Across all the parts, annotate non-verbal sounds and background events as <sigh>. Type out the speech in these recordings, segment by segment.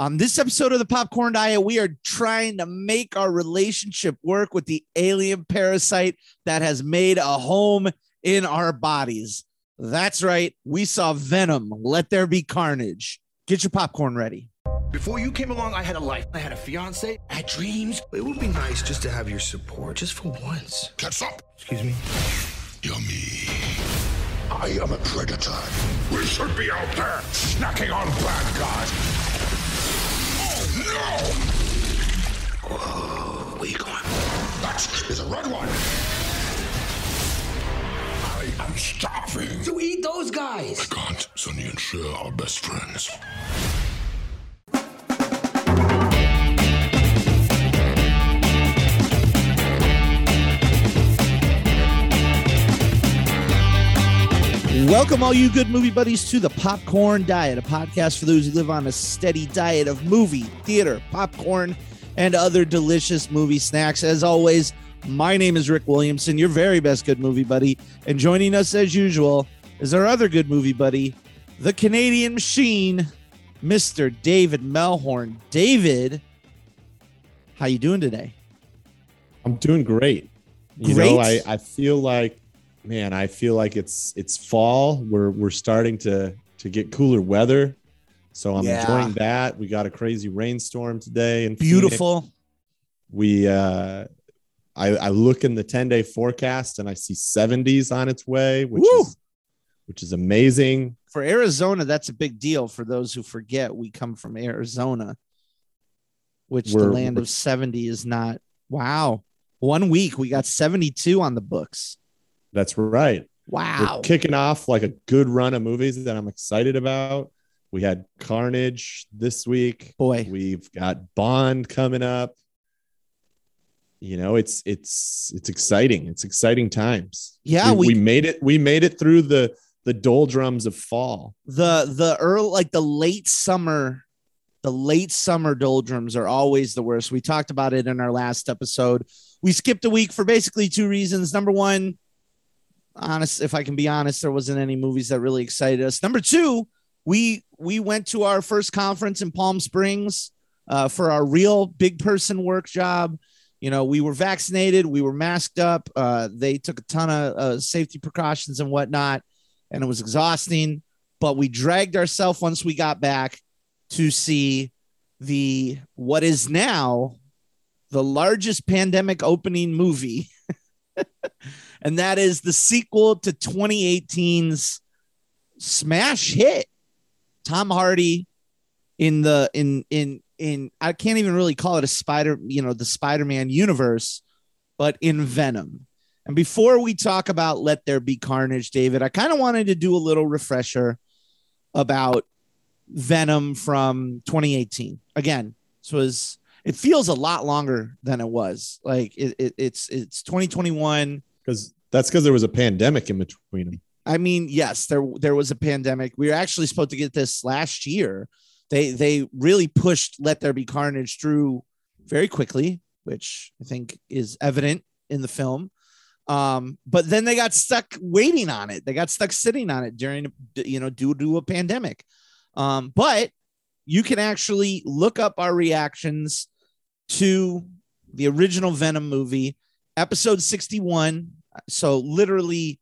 On this episode of the Popcorn Diet, we are trying to make our relationship work with the alien parasite that has made a home in our bodies. That's right. We saw Venom. Let there be carnage. Get your popcorn ready. Before you came along, I had a life. I had a fiance. I had dreams. It would be nice just to have your support, just for once. Catch up. Excuse me. Yummy. I am a predator. We should be out there snacking on bad guys. Oh! Where you going? That is a red one. I am starving. To eat those guys. I can't Sonny and Cher are best friends. Welcome, all you good movie buddies, to the Popcorn Diet, a podcast for those who live on a steady diet of movie, theater, popcorn, and other delicious movie snacks. As always, my name is Rick Williamson, your very best good movie buddy, and joining us as usual is our other good movie buddy, the Canadian Machine, Mr. David Melhorn. David, how you doing today? I'm doing great. You Great? know, I, I feel like, man, I feel like it's it's fall. We're we're starting to to get cooler weather. So I'm Yeah. enjoying that. We got a crazy rainstorm today and Beautiful. We uh I, I look in the 10 day forecast and I see 70s on its way, which Woo! is which is amazing. For Arizona, that's a big deal. For those who forget, we come from Arizona, which the We're- land of 70 is not. Wow. One week we got 72 on the books. That's right. Wow. We're kicking off like a good run of movies that I'm excited about. We had Carnage this week. Boy. We've got Bond coming up. You know, it's it's it's exciting. It's exciting times. Yeah, we, we- we made it. We made it through the the doldrums of fall. the the early like the late summer the late summer doldrums are always the worst we talked about it in our last episode we skipped a week for basically two reasons number one honest if i can be honest there wasn't any movies that really excited us. Number two we we went to our first conference in palm springs uh, for our real big person work job. You know we were vaccinated we were masked up uh, they took a ton of uh, safety precautions and whatnot and it was exhausting but we dragged ourselves once we got back to see the what is now the largest pandemic opening movie <laughs> and that is the sequel to 2018's smash hit tom hardy in the in in in i can't even really call it a spider you know the spider-man universe but in venom and before we talk about let there be carnage david i kind of wanted to do a little refresher about Venom from 2018. Again, this was it feels a lot longer than it was. Like it, it, it's it's 2021. Because that's because there was a pandemic in between them. I mean, yes, there there was a pandemic. We were actually supposed to get this last year. They they really pushed Let There Be Carnage through very quickly, which I think is evident in the film. Um, but then they got stuck waiting on it. They got stuck sitting on it during you know due to a pandemic. Um, but you can actually look up our reactions to the original Venom movie, episode 61. So literally,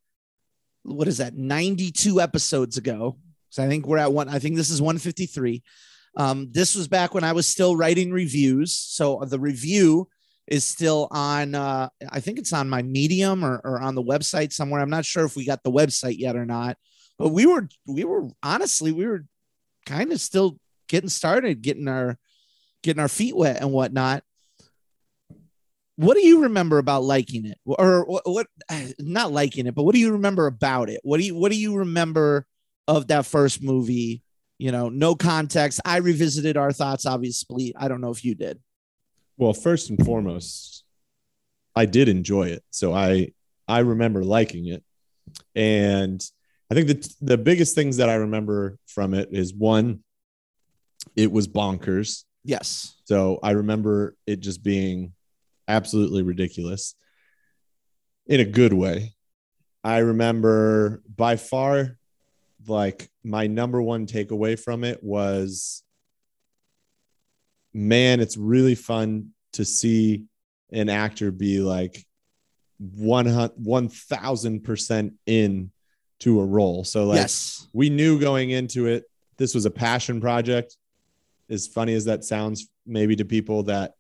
what is that? 92 episodes ago. So I think we're at one. I think this is 153. Um, this was back when I was still writing reviews. So the review is still on. Uh, I think it's on my Medium or, or on the website somewhere. I'm not sure if we got the website yet or not. But we were, we were honestly, we were kind of still getting started, getting our, getting our feet wet and whatnot. What do you remember about liking it, or what, what? <sighs> Not liking it, but what do you remember about it? What do you What do you remember of that first movie? You know, no context. I revisited our thoughts. Obviously, I don't know if you did. Well, first and foremost, I did enjoy it. So I I remember liking it. And I think that the biggest things that I remember from it is one, it was bonkers. Yes. So I remember it just being absolutely ridiculous in a good way. I remember by far, like my number one takeaway from it was man, it's really fun to see an actor be like one one thousand percent in to a role. So like yes. we knew going into it, this was a passion project. As funny as that sounds, maybe to people that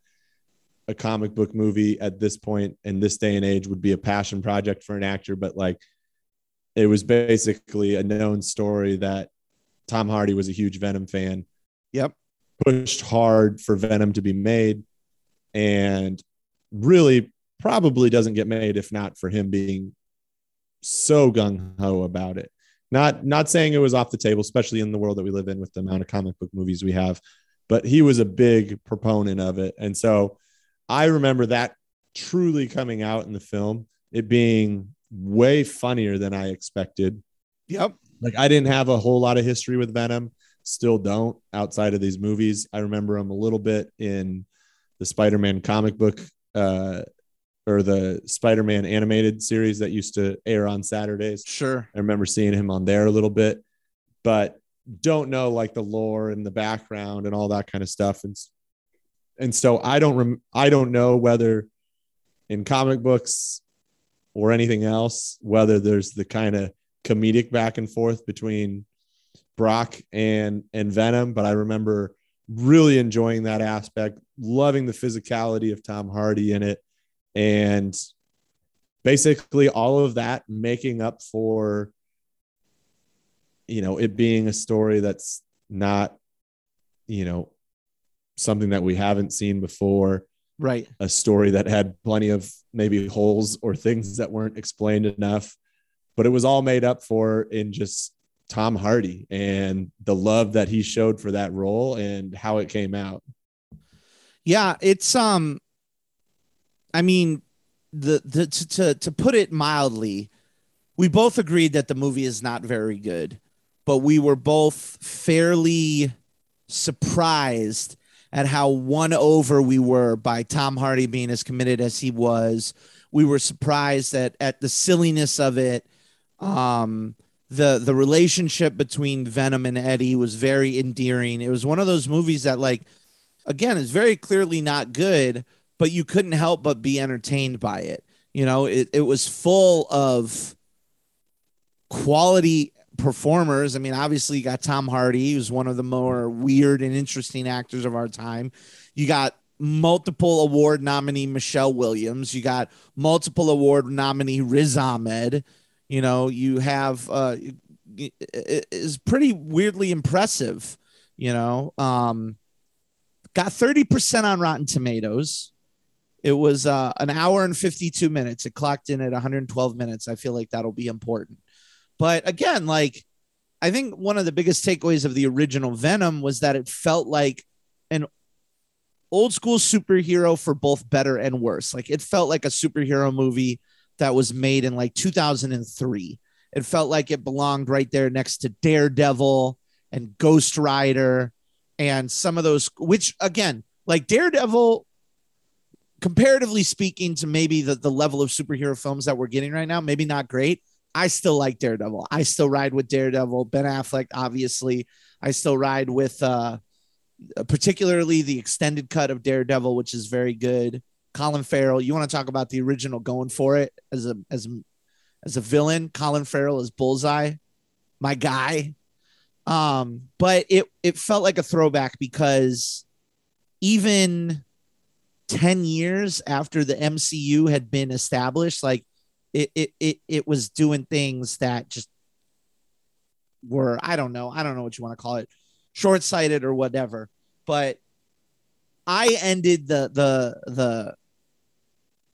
a comic book movie at this point in this day and age would be a passion project for an actor, but like it was basically a known story that Tom Hardy was a huge Venom fan. Yep. Pushed hard for Venom to be made and really probably doesn't get made if not for him being so gung ho about it. Not not saying it was off the table, especially in the world that we live in with the amount of comic book movies we have, but he was a big proponent of it. And so I remember that truly coming out in the film, it being way funnier than I expected. Yep. Like I didn't have a whole lot of history with Venom, still don't outside of these movies. I remember him a little bit in the Spider-Man comic book uh or the Spider-Man animated series that used to air on Saturdays. Sure. I remember seeing him on there a little bit, but don't know like the lore and the background and all that kind of stuff. And and so I don't rem- I don't know whether in comic books or anything else whether there's the kind of comedic back and forth between Brock and and Venom, but I remember really enjoying that aspect, loving the physicality of Tom Hardy in it, and basically all of that making up for you know it being a story that's not you know something that we haven't seen before Right. a story that had plenty of maybe holes or things that weren't explained enough but it was all made up for in just Tom Hardy and the love that he showed for that role and how it came out. Yeah, it's um I mean the the to to, to put it mildly, we both agreed that the movie is not very good, but we were both fairly surprised at how won over we were by Tom Hardy being as committed as he was. We were surprised at at the silliness of it. Um the the relationship between Venom and Eddie was very endearing. It was one of those movies that like again is very clearly not good, but you couldn't help but be entertained by it. You know, it, it was full of quality performers. I mean, obviously you got Tom Hardy, who's one of the more weird and interesting actors of our time. You got multiple award nominee Michelle Williams. You got multiple award nominee Riz Ahmed. You know, you have uh is pretty weirdly impressive, you know. Um got 30% on Rotten Tomatoes. It was uh, an hour and 52 minutes. It clocked in at 112 minutes. I feel like that'll be important. But again, like I think one of the biggest takeaways of the original Venom was that it felt like an old school superhero for both better and worse. Like it felt like a superhero movie that was made in like 2003. It felt like it belonged right there next to Daredevil and Ghost Rider and some of those, which again, like Daredevil, comparatively speaking to maybe the, the level of superhero films that we're getting right now, maybe not great. I still like Daredevil. I still ride with Daredevil. Ben Affleck, obviously. I still ride with uh particularly the extended cut of Daredevil, which is very good. Colin Farrell. You want to talk about the original going for it as a as as a villain? Colin Farrell is Bullseye, my guy. Um, but it it felt like a throwback because even 10 years after the MCU had been established, like it it it, it was doing things that just were I don't know, I don't know what you want to call it, short-sighted or whatever. But I ended the the the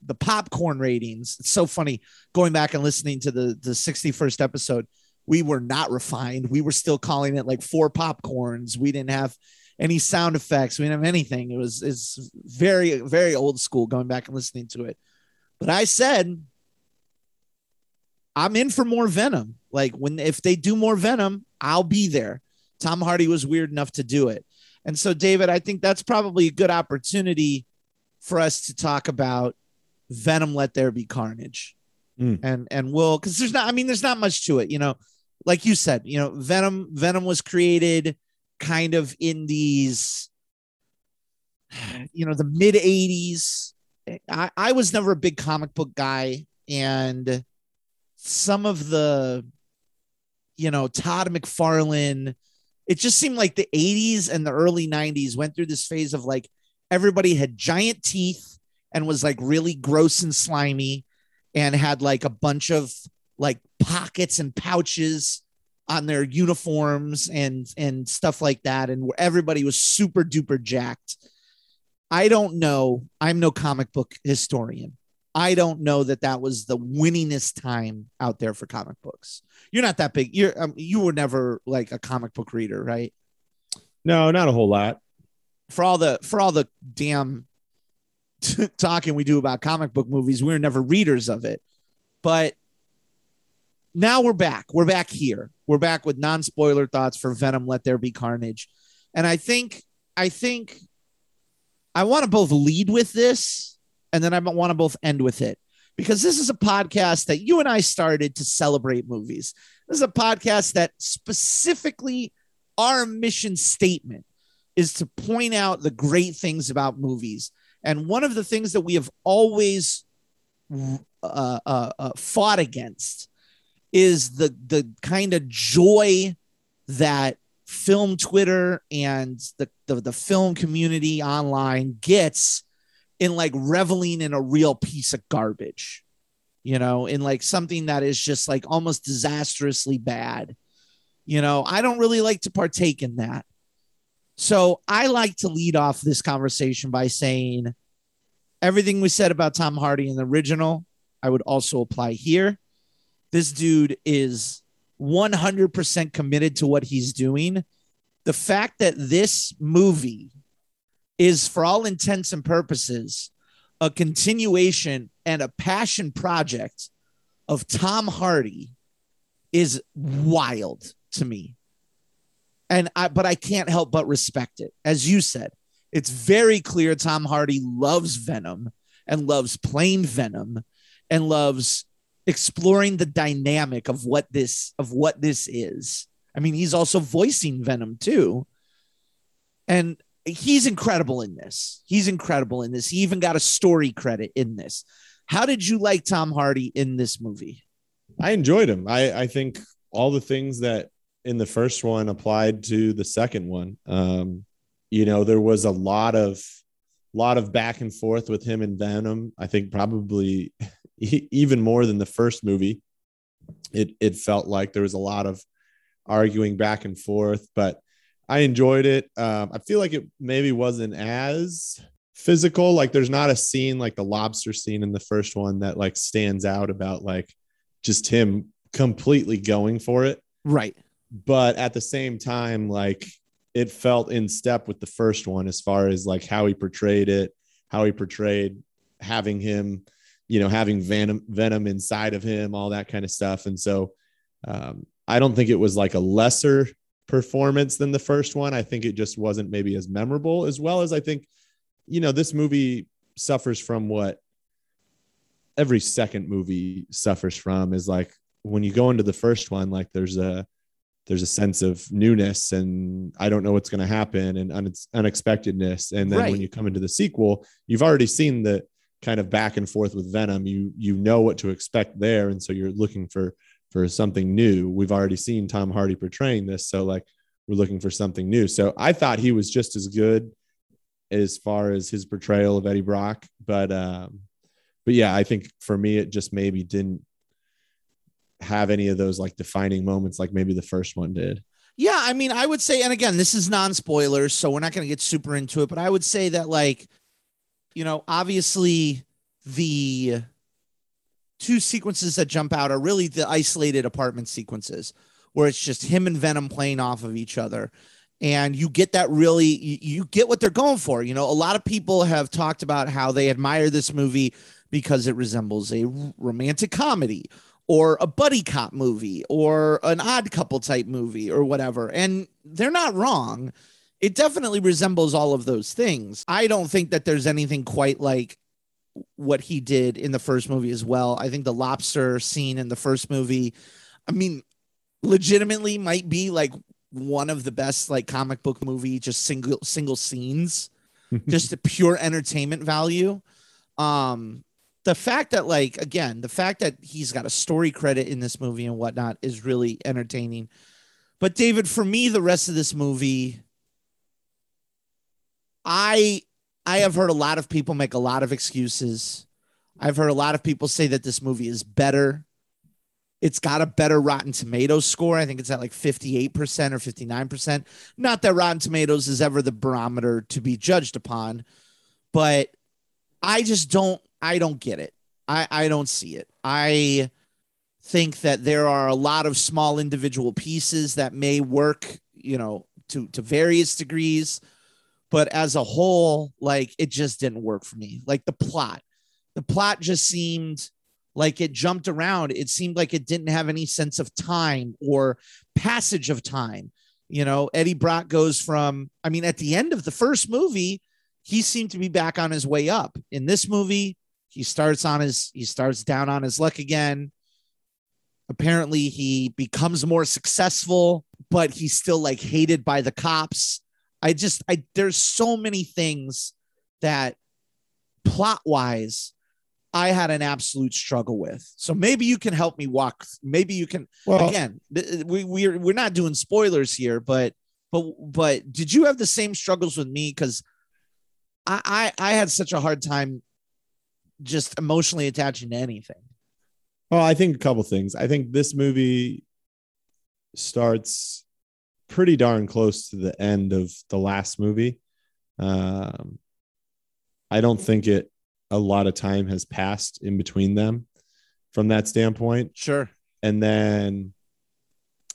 the popcorn ratings. It's so funny going back and listening to the the 61st episode. We were not refined. We were still calling it like four popcorns. We didn't have any sound effects. We didn't have anything. It was it's very very old school going back and listening to it. But I said I'm in for more Venom. Like when if they do more Venom, I'll be there. Tom Hardy was weird enough to do it. And so David, I think that's probably a good opportunity for us to talk about Venom Let There Be Carnage. Mm. And and we'll cuz there's not I mean there's not much to it, you know. Like you said, you know, Venom Venom was created kind of in these you know, the mid 80s. I, I was never a big comic book guy. And some of the, you know, Todd McFarlane, it just seemed like the 80s and the early 90s went through this phase of like everybody had giant teeth and was like really gross and slimy and had like a bunch of like pockets and pouches on their uniforms and and stuff like that. And everybody was super duper jacked. I don't know. I'm no comic book historian i don't know that that was the winningest time out there for comic books. You're not that big. You're um, you were never like a comic book reader right? No, not a whole lot. for all the for all the damn <laughs> talking we do about comic book movies we were never readers of it. But now we're back. We're back here. We're back with non-spoiler thoughts for venom let there be carnage. And i think i think i want to both lead with this and then i want to both end with it because this is a podcast that you and i started to celebrate movies this is a podcast that specifically our mission statement is to point out the great things about movies. And one of the things that we have always uh, uh, uh, fought against is the the kind of joy that film Twitter and the, the the film community online gets in like reveling in a real piece of garbage, you know, in like something that is just like almost disastrously bad. You know, I don't really like to partake in that. So I like to lead off this conversation by saying everything we said about Tom Hardy in the original, I would also apply here. This dude is 100% committed to what he's doing. The fact that this movie is, for all intents and purposes, a continuation and a passion project of Tom Hardy is wild to me and I but I can't help but respect it. As you said, it's very clear Tom Hardy loves Venom and loves playing Venom and loves exploring the dynamic of what this of what this is. I mean, he's also voicing Venom too. And he's incredible in this. He's incredible in this. He even got a story credit in this. How did you like Tom Hardy in this movie? I enjoyed him. I, I think all the things that in the first one applied to the second one. Um, you know, there was a lot of lot of back and forth with him and Venom. I think probably <laughs> even more than the first movie. It it felt like there was a lot of arguing back and forth, but I enjoyed it. Um, I feel like it maybe wasn't as physical. Like there's not a scene like the lobster scene in the first one that like stands out about like just him completely going for it. Right. But at the same time, like it felt in step with the first one as far as like how he portrayed it, how he portrayed having him, you know, having venom venom inside of him, all that kind of stuff. And so um, I don't think it was like a lesser performance than the first one. I think it just wasn't maybe as memorable as well as I think, you know, this movie suffers from what every second movie suffers from is like when you go into the first one, like there's a there's a sense of newness and I don't know what's going to happen and un- unexpectedness. And then Right. when you come into the sequel, you've already seen the kind of back and forth with Venom. You you know what to expect there, and so you're looking for for something new. We've already seen Tom Hardy portraying this, so like we're looking for something new. So I thought he was just as good as far as his portrayal of Eddie Brock, but um, but yeah, I think for me it just maybe didn't have any of those like defining moments like maybe the first one did. Yeah, I mean, I would say, and again, this is non spoilers, so we're not going to get super into it, but I would say that, like, you know, obviously the two sequences that jump out are really the isolated apartment sequences where it's just him and Venom playing off of each other. And you get that really, you, get what they're going for. You know, a lot of people have talked about how they admire this movie because it resembles a romantic comedy or a buddy cop movie or an odd couple type movie or whatever. And they're not wrong. It definitely resembles all of those things. I don't think that there's anything quite like what he did in the first movie as well. I think the lobster scene in the first movie, I mean, legitimately might be like one of the best like comic book movie just single single scenes <laughs> just the pure entertainment value. Um, the fact that like again, the fact that he's got a story credit in this movie and whatnot is really entertaining. But David, for me, the rest of this movie, I I have heard a lot of people make a lot of excuses. I've heard a lot of people say that this movie is better. It's got a better Rotten Tomatoes score. I think it's at like 58% or 59%. Not that Rotten Tomatoes is ever the barometer to be judged upon, but I just don't I don't get it. I I don't see it. I think that there are a lot of small individual pieces that may work, you know, to to various degrees, but as a whole, like it just didn't work for me. Like the plot, the plot just seemed like it jumped around. It seemed like it didn't have any sense of time or passage of time. You know, Eddie Brock goes from, I mean, at the end of the first movie, he seemed to be back on his way up. In this movie, he starts on his, he starts down on his luck again. Apparently, he becomes more successful, but he's still like hated by the cops. I just, I, there's so many things that plot wise I had an absolute struggle with. So maybe you can help me walk. Maybe you can. Well- again, we we're we're not doing spoilers here, but but but did you have the same struggles with me? Because I, I I had such a hard time just emotionally attaching to anything. Well, I think a couple things. I think this movie starts pretty darn close to the end of the last movie. Um, I don't think it a lot of time has passed in between them from that standpoint. Sure. And then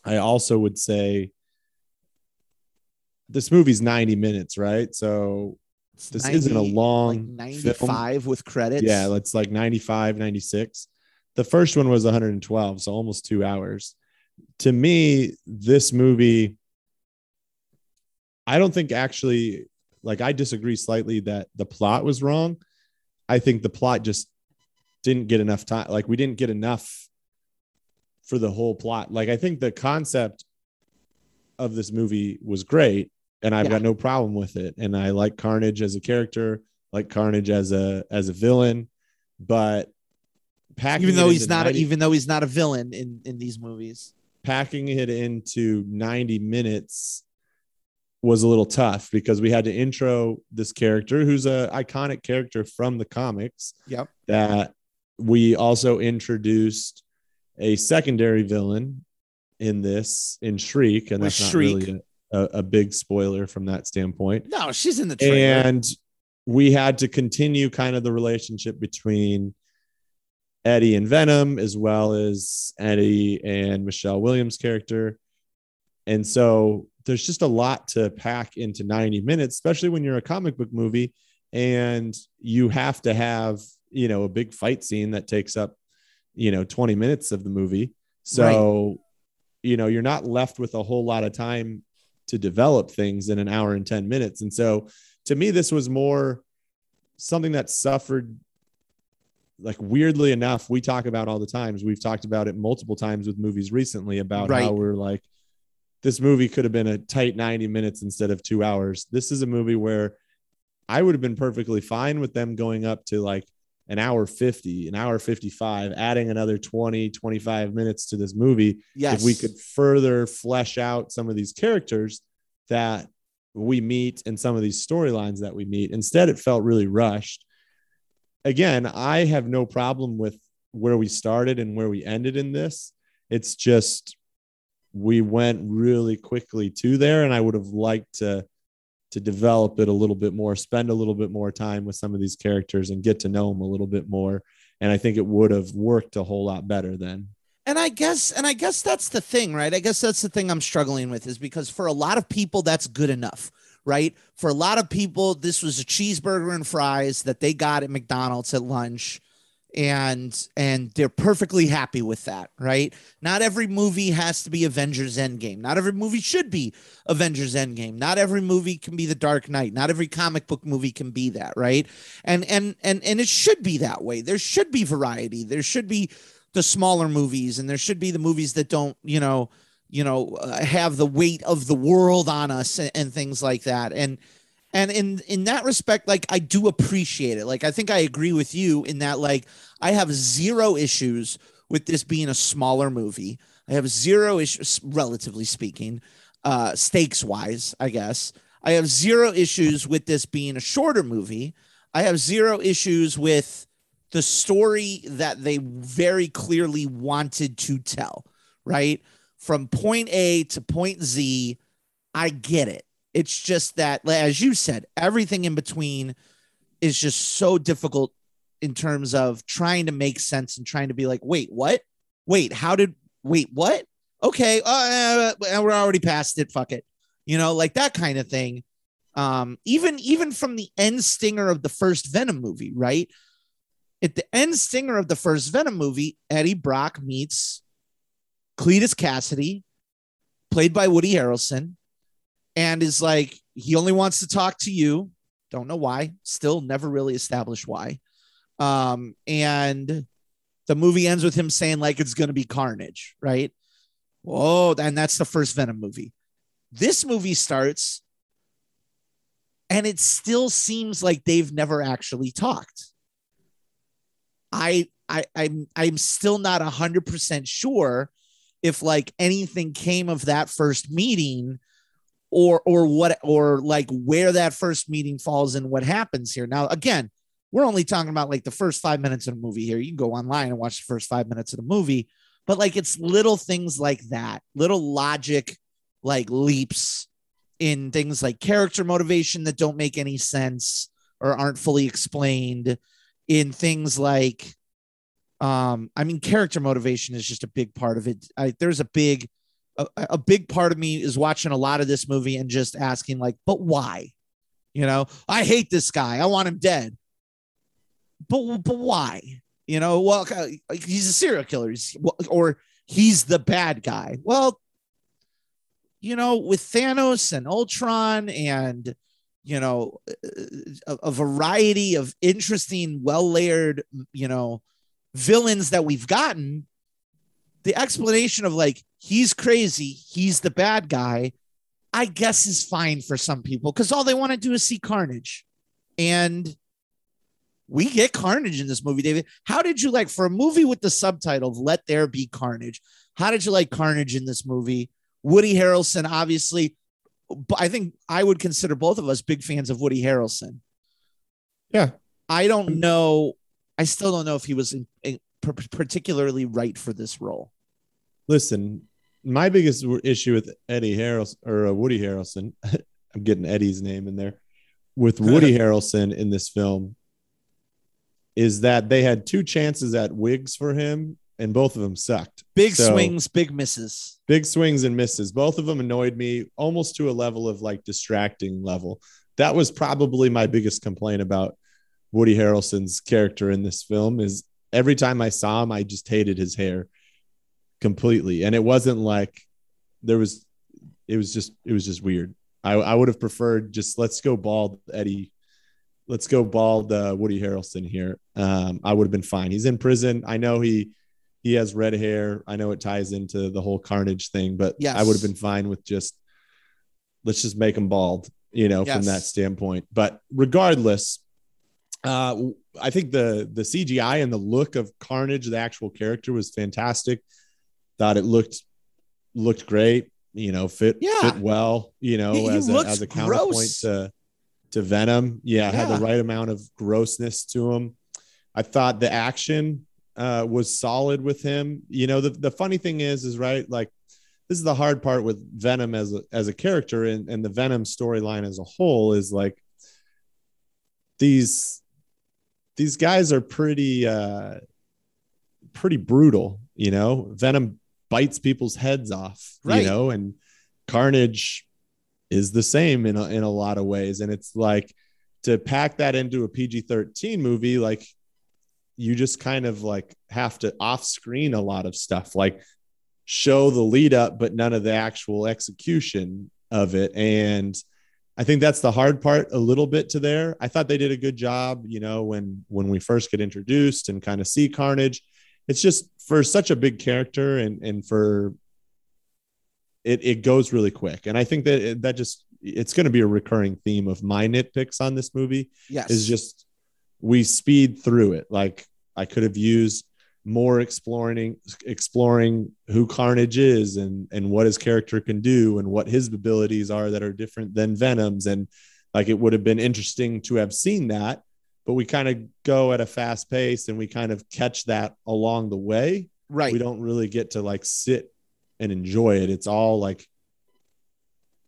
I also would say this movie's 90 minutes, right? So It's this isn't a long like film. 95 with credits. Yeah, it's like 95, 96. The first one was 112, so almost two hours. To me, this movie, I don't think actually, like, I disagree slightly that the plot was wrong. I think the plot just didn't get enough time. Like, we didn't get enough for the whole plot. Like, I think the concept of this movie was great, and I've Yeah. got no problem with it. And I like Carnage as a character, like Carnage as a as a villain, but packing even though he's not 90 a, even though he's not a villain in in these movies. packing it into 90 minutes was a little tough because we had to intro this character who's a iconic character from the comics Yep. that we also introduced a secondary villain in this in shriek and that's not Shriek. really a, a, a big spoiler from that standpoint No, she's in the trailer. and we had to continue kind of the relationship between Eddie and Venom, as well as Eddie and Michelle Williams' character. And so there's just a lot to pack into 90 minutes, especially when you're a comic book movie and you have to have, you know, a big fight scene that takes up, you know, 20 minutes of the movie. So, you know, you're not left with a whole lot of time to develop things in an hour and 10 minutes. And so to me, this was more something that suffered like weirdly enough, we talk about all the times. We've talked about it multiple times with movies recently about Right. how we're like, this movie could have been a tight 90 minutes instead of two hours. This is a movie where I would have been perfectly fine with them going up to like an hour 50, an hour 55, adding another 20, 25 minutes to this movie yes. if we could further flesh out some of these characters that we meet and some of these storylines that we meet. Instead, it felt really rushed. Again, I have no problem with where we started and where we ended in this. It's just we went really quickly to there, and I would have liked to to develop it a little bit more, spend a little bit more time with some of these characters and get to know them a little bit more. And I think it would have worked a whole lot better then. and I guess and I guess that's the thing, right? I guess that's the thing I'm struggling with is because for a lot of people that's good enough, right? For a lot of people this was a cheeseburger and fries that they got at McDonald's at lunch and and they're perfectly happy with that, right? Not every movie has to be Avengers Endgame. Not every movie should be Avengers Endgame. Not every movie can be The Dark Knight. Not every comic book movie can be that, right? And and and and it should be that way. There should be variety. There should be the smaller movies and there should be the movies that don't you know you know uh, have the weight of the world on us and, and things like that and And in in that respect, like I do appreciate it. Like I think I agree with you in that like I have zero issues with this being a smaller movie. I have zero issues, relatively speaking, uh, stakes wise, I guess. I have zero issues with this being a shorter movie. I have zero issues with the story that they very clearly wanted to tell, right? From point A to point Z, I get it. It's just that, as you said, everything in between is just so difficult in terms of trying to make sense and trying to be like, wait, what? Wait, how did, wait, what? Okay, uh, we're already past it. Fuck it. You know, like that kind of thing. Um, even even from the end stinger of the first Venom movie, right? At the end stinger of the first Venom movie, Eddie Brock meets Cletus Kasady, played by Woody Harrelson, and is like, he only wants to talk to you. Don't know why. Still never really established why. Um, and the movie ends with him saying, like, it's going to be carnage, right? Whoa. And that's the first Venom movie. This movie starts, and it still seems like they've never actually talked. I, I, I'm, I'm still not a hundred percent sure if like anything came of that first meeting or or what or like where that first meeting falls and what happens here. Now, again, we're only talking about like the first five minutes of a movie here. You can go online and watch the first five minutes of the movie, but like it's little things like that, little logic like leaps in things like character motivation that don't make any sense or aren't fully explained in things like um i mean character motivation is just a big part of it I, there's a big a, big part of me is watching a lot of this movie and just asking like but why? You know i hate this guy. I want him dead. But but why? You know well he's a serial killer. He's, or he's the bad guy. Well you know with thanos and ultron and you know a, a variety of interesting well layered you know villains that we've gotten the explanation of like he's crazy, he's the bad guy, I guess is fine for some people because all they want to do is see carnage. And we get carnage in this movie, David. How did you like for a movie with the subtitle of Let There Be Carnage? How did you like carnage in this movie? Woody Harrelson, obviously, I think I would consider both of us big fans of Woody Harrelson. Yeah. I don't know. I still don't know if he was in, in, particularly right for this role. Listen, my biggest issue with Eddie Harrelson or uh, Woody Harrelson, <laughs> I'm getting Eddie's name in there, with <laughs> Woody Harrelson in this film is that they had two chances at wigs for him and both of them sucked. Big so, swings, big misses. Big swings and misses. Both of them annoyed me almost to a level of like distracting level. That was probably my biggest complaint about Woody Harrelson's character in this film is every time I saw him, I just hated his hair completely. And it wasn't like there was, it was just, it was just weird. I, I would have preferred just let's go bald Eddie. Let's go bald uh, Woody Harrelson here. Um, I would have been fine. He's in prison. I know he he has red hair. I know it ties into the whole carnage thing, but yes. I would have been fine with just let's just make him bald, you know, yes. from that standpoint. But regardless, uh, I think the the CGI and the look of Carnage, the actual character, was fantastic. Thought it looked looked great. You know, fit yeah. fit well. You know, he, as he a as a counterpoint gross. to to Venom. Yeah, yeah, had the right amount of grossness to him. I thought the action uh, was solid with him. You know, the the funny thing is, is right like this is the hard part with Venom as a as a character and and the Venom storyline as a whole is like these these guys are pretty uh pretty brutal you know venom bites people's heads off right. you know and carnage is the same in a, in a lot of ways and it's like to pack that into a PG-13 movie like you just kind of like have to off screen a lot of stuff like show the lead up but none of the actual execution of it and I think that's the hard part a little bit to there. I thought they did a good job, you know, when when we first get introduced and kind of see Carnage. It's just for such a big character and and for it it goes really quick, and I think that that just it's going to be a recurring theme of my nitpicks on this movie Yes. is just we speed through it. Like I could have used more exploring exploring who Carnage is and and what his character can do and what his abilities are that are different than Venom's and like it would have been interesting to have seen that but we kind of go at a fast pace and we kind of catch that along the way. Right. we don't really get to like sit and enjoy it. It's all like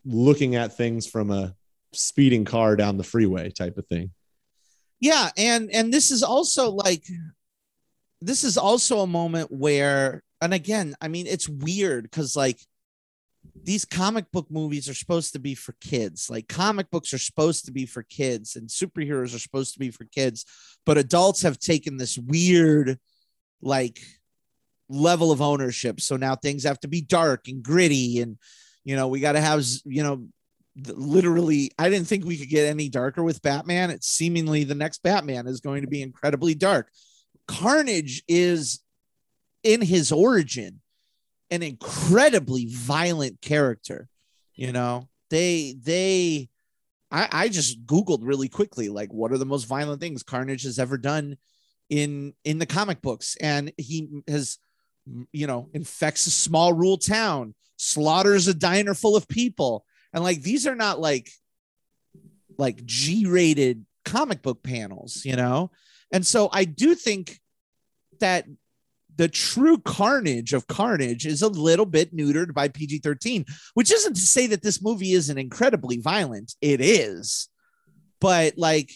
looking at things from a speeding car down the freeway type of thing. Yeah and and this is also like this is also a moment where and again i mean it's weird because like these comic book movies are supposed to be for kids. Like comic books are supposed to be for kids and superheroes are supposed to be for kids. But adults have taken this weird like level of ownership. So now things have to be dark and gritty and you know we got to have you know literally i didn't think we could get any darker with batman. It's seemingly the next batman is going to be incredibly dark. Carnage is in his origin an incredibly violent character you know? They they i i just googled really quickly like what are the most violent things carnage has ever done in in the comic books? And he has you know infects a small rural town slaughters a diner full of people. And like these are not like like g-rated comic book panels you know? And so i do think that the true carnage of carnage is a little bit neutered by pg-13 which isn't to say that this movie isn't incredibly violent. It is. But like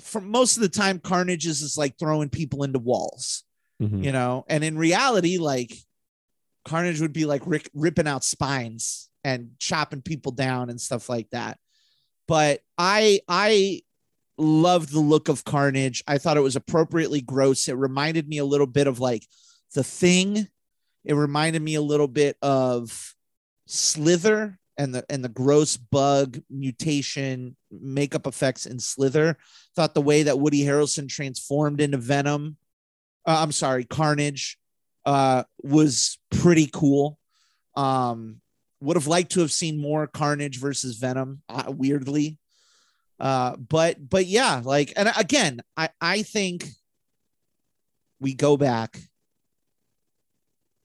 for most of the time carnage is just like throwing people into walls Mhm. you know? And in reality like carnage would be like rick, ripping out spines and chopping people down and stuff like that. But i i loved the look of carnage i thought it was appropriately gross it reminded me a little bit of like the thing it reminded me a little bit of slither and the and the gross bug mutation makeup effects in slither thought the way that woody harrelson transformed into venom uh, I'm sorry, Carnage uh, was pretty cool. Um, would have liked to have seen more Carnage versus Venom, uh, weirdly. Uh, but but yeah, like, and again, I I think we go back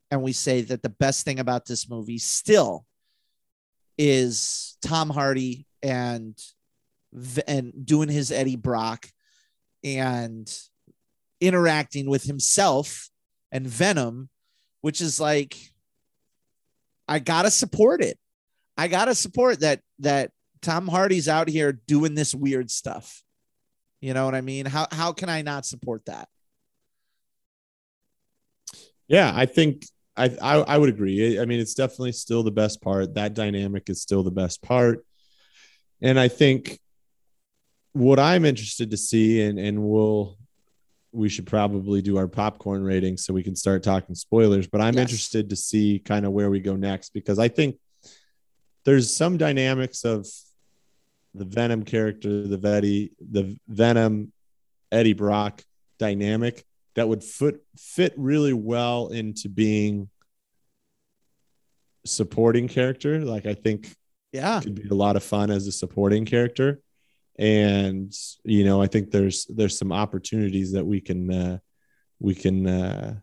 and we say that the best thing about this movie still is Tom Hardy and and doing his Eddie Brock and interacting with himself and Venom, which is like, I gotta support it. I gotta support that that Tom Hardy's out here doing this weird stuff. You know what I mean? How how can I not support that? Yeah, I think I, I I would agree. I mean, it's definitely still the best part. That dynamic is still the best part, and I think what I'm interested to see, and and we'll we should probably do our popcorn rating so we can start talking spoilers. But I'm Yes. interested to see kind of where we go next because I think there's some dynamics of the Venom character, the Vetty, the Venom Eddie Brock dynamic that would fit fit really well into being supporting character. Like I think Yeah. could be a lot of fun as a supporting character. And you know, I think there's there's some opportunities that we can uh we can uh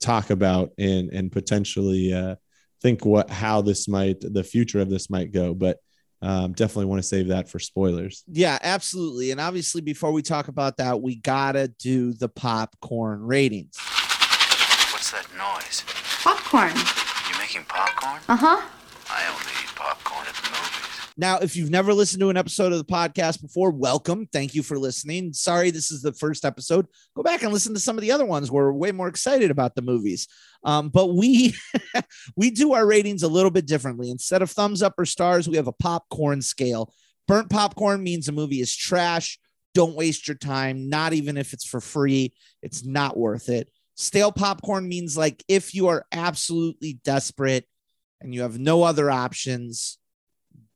talk about and and potentially uh think what how this might the future of this might go. But um definitely want to save that for spoilers. Yeah, absolutely. And obviously, before we talk about that, we gotta do the popcorn ratings. What's that noise? Popcorn. You making popcorn? Uh huh. I only eat popcorn at the movies. Now, if you've never listened to an episode of the podcast before, welcome. Thank you for listening. Sorry, this is the first episode. Go back and listen to some of the other ones. We're way more excited about the movies. Um, but we <laughs> we do our ratings a little bit differently. Instead of thumbs up or stars, we have a popcorn scale. Burnt popcorn means a movie is trash. Don't waste your time, not even if it's for free. It's not worth it. Stale popcorn means like if you are absolutely desperate and you have no other options,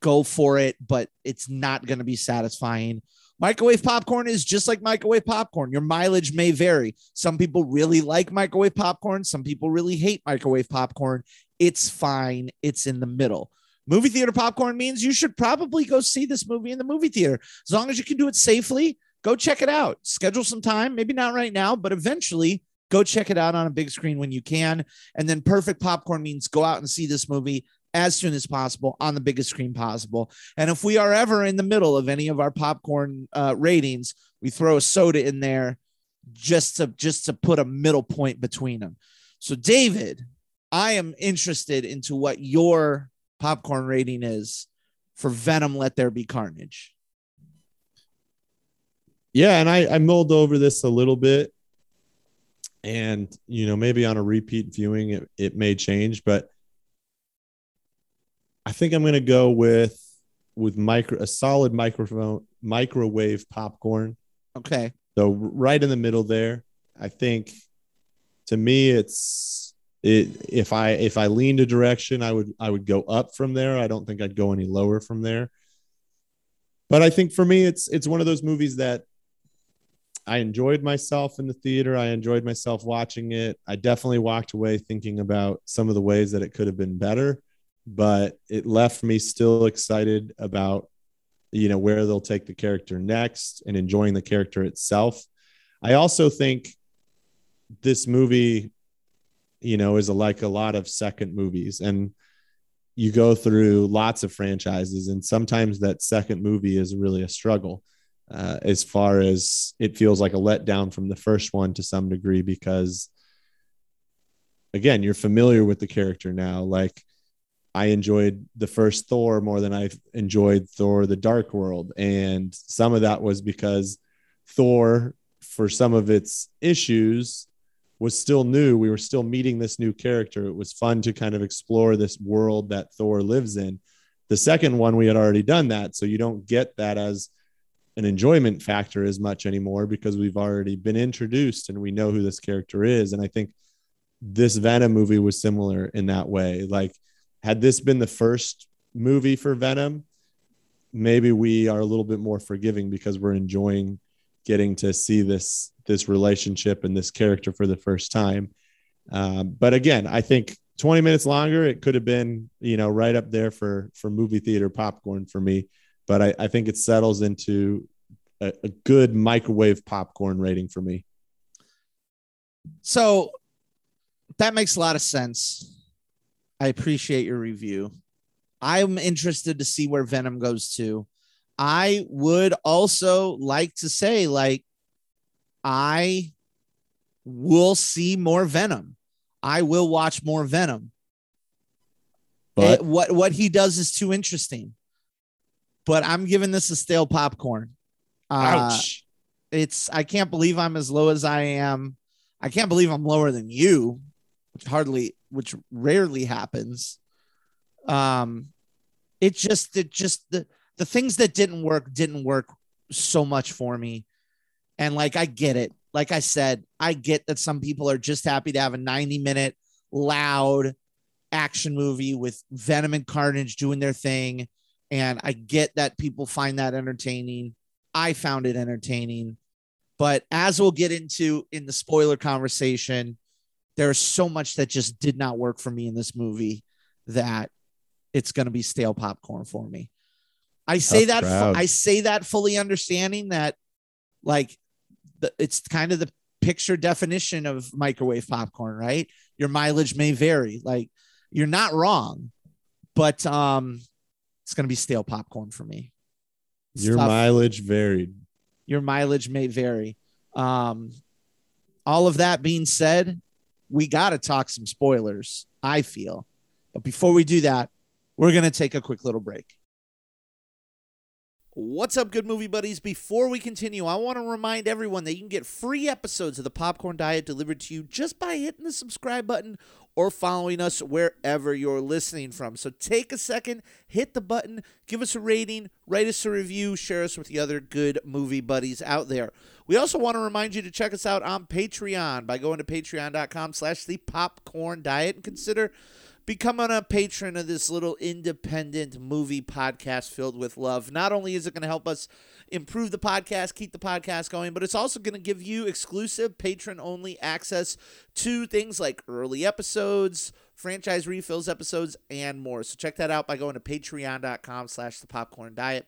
go for it, but it's not going to be satisfying. Microwave popcorn is just like microwave popcorn. Your mileage may vary. Some people really like microwave popcorn, some people really hate microwave popcorn. It's fine. It's in the middle. Movie theater popcorn means you should probably go see this movie in the movie theater. As long as you can do it safely, go check it out. Schedule some time, maybe not right now, but eventually go check it out on a big screen when you can. And then perfect popcorn means go out and see this movie as soon as possible on the biggest screen possible. And if we are ever in the middle of any of our popcorn uh, ratings, we throw a soda in there just to just to put a middle point between them. So David, I am interested into what your popcorn rating is for Venom Let There Be Carnage. Yeah, and I, I mulled over this a little bit. And you know, maybe on a repeat viewing it, it may change, but I think I'm gonna go with with micro a solid microphone microwave popcorn. Okay. So right in the middle there. I think to me it's it if I if I leaned a direction, I would I would go up from there. I don't think I'd go any lower from there. But I think for me it's it's one of those movies that I enjoyed myself in the theater. I enjoyed myself watching it. I definitely walked away thinking about some of the ways that it could have been better, but it left me still excited about you know where they'll take the character next and enjoying the character itself. I also think this movie you know is a, like a lot of second movies and you go through lots of franchises and sometimes that second movie is really a struggle uh, as far as it feels like a letdown from the first one to some degree because again you're familiar with the character now like i enjoyed the first thor more than i enjoyed thor the dark world. And some of that was because thor for some of its issues was still new. We were still meeting this new character. It was fun to kind of explore this world that thor lives in. The second one we had already done that. So you don't get that as an enjoyment factor as much anymore because we've already been introduced and we know who this character is. And I think this Venom movie was similar in that way. Like, had this been the first movie for Venom, maybe we are a little bit more forgiving because we're enjoying getting to see this this relationship and this character for the first time. Um, but again, I think 20 minutes longer, it could have been, you know, right up there for for movie theater popcorn for me but I, I think it settles into a, a good microwave popcorn rating for me. So that makes a lot of sense. I appreciate your review. I'm interested to see where Venom goes to. I would also like to say, like, I will see more Venom. I will watch more Venom. But It- what what he does is too interesting. But I'm giving this a stale popcorn. Uh, ouch. it's I can't believe I'm as low as I am. I can't believe I'm lower than you, hardly which rarely happens. Um it just it just the the things that didn't work didn't work so much for me. And like I get it. Like I said, I get that some people are just happy to have a 90 minute loud action movie with Venom and Carnage doing their thing. And I get that people find that entertaining. I found it entertaining. But as we'll get into in the spoiler conversation, there's so much that just did not work for me in this movie that it's going to be stale popcorn for me. I say Tough that crowd. I say that fully understanding that like the, it's kind of the picture definition of microwave popcorn, right? Your mileage may vary. Like you're not wrong, but um it's going to be stale popcorn for me. It's Your tough mileage varied. your mileage may vary. Um, all of that being said, we got to talk some spoilers, I feel. But before we do that, we're going to take a quick little break. What's up, good movie buddies? Before we continue, I want to remind everyone that you can get free episodes of the Popcorn Diet delivered to you just by hitting the subscribe button or following us wherever you're listening from. So take a second, hit the button, give us a rating, write us a review, share us with the other good movie buddies out there. We also want to remind you to check us out on Patreon by going to patreon.com slash the popcorn diet and consider becoming a patron of this little independent movie podcast filled with love. Not only is it going to help us improve the podcast, keep the podcast going, but it's also going to give you exclusive patron only access to things like early episodes, franchise refills episodes, and more. So check that out by going to patreon.com slash the popcorn diet.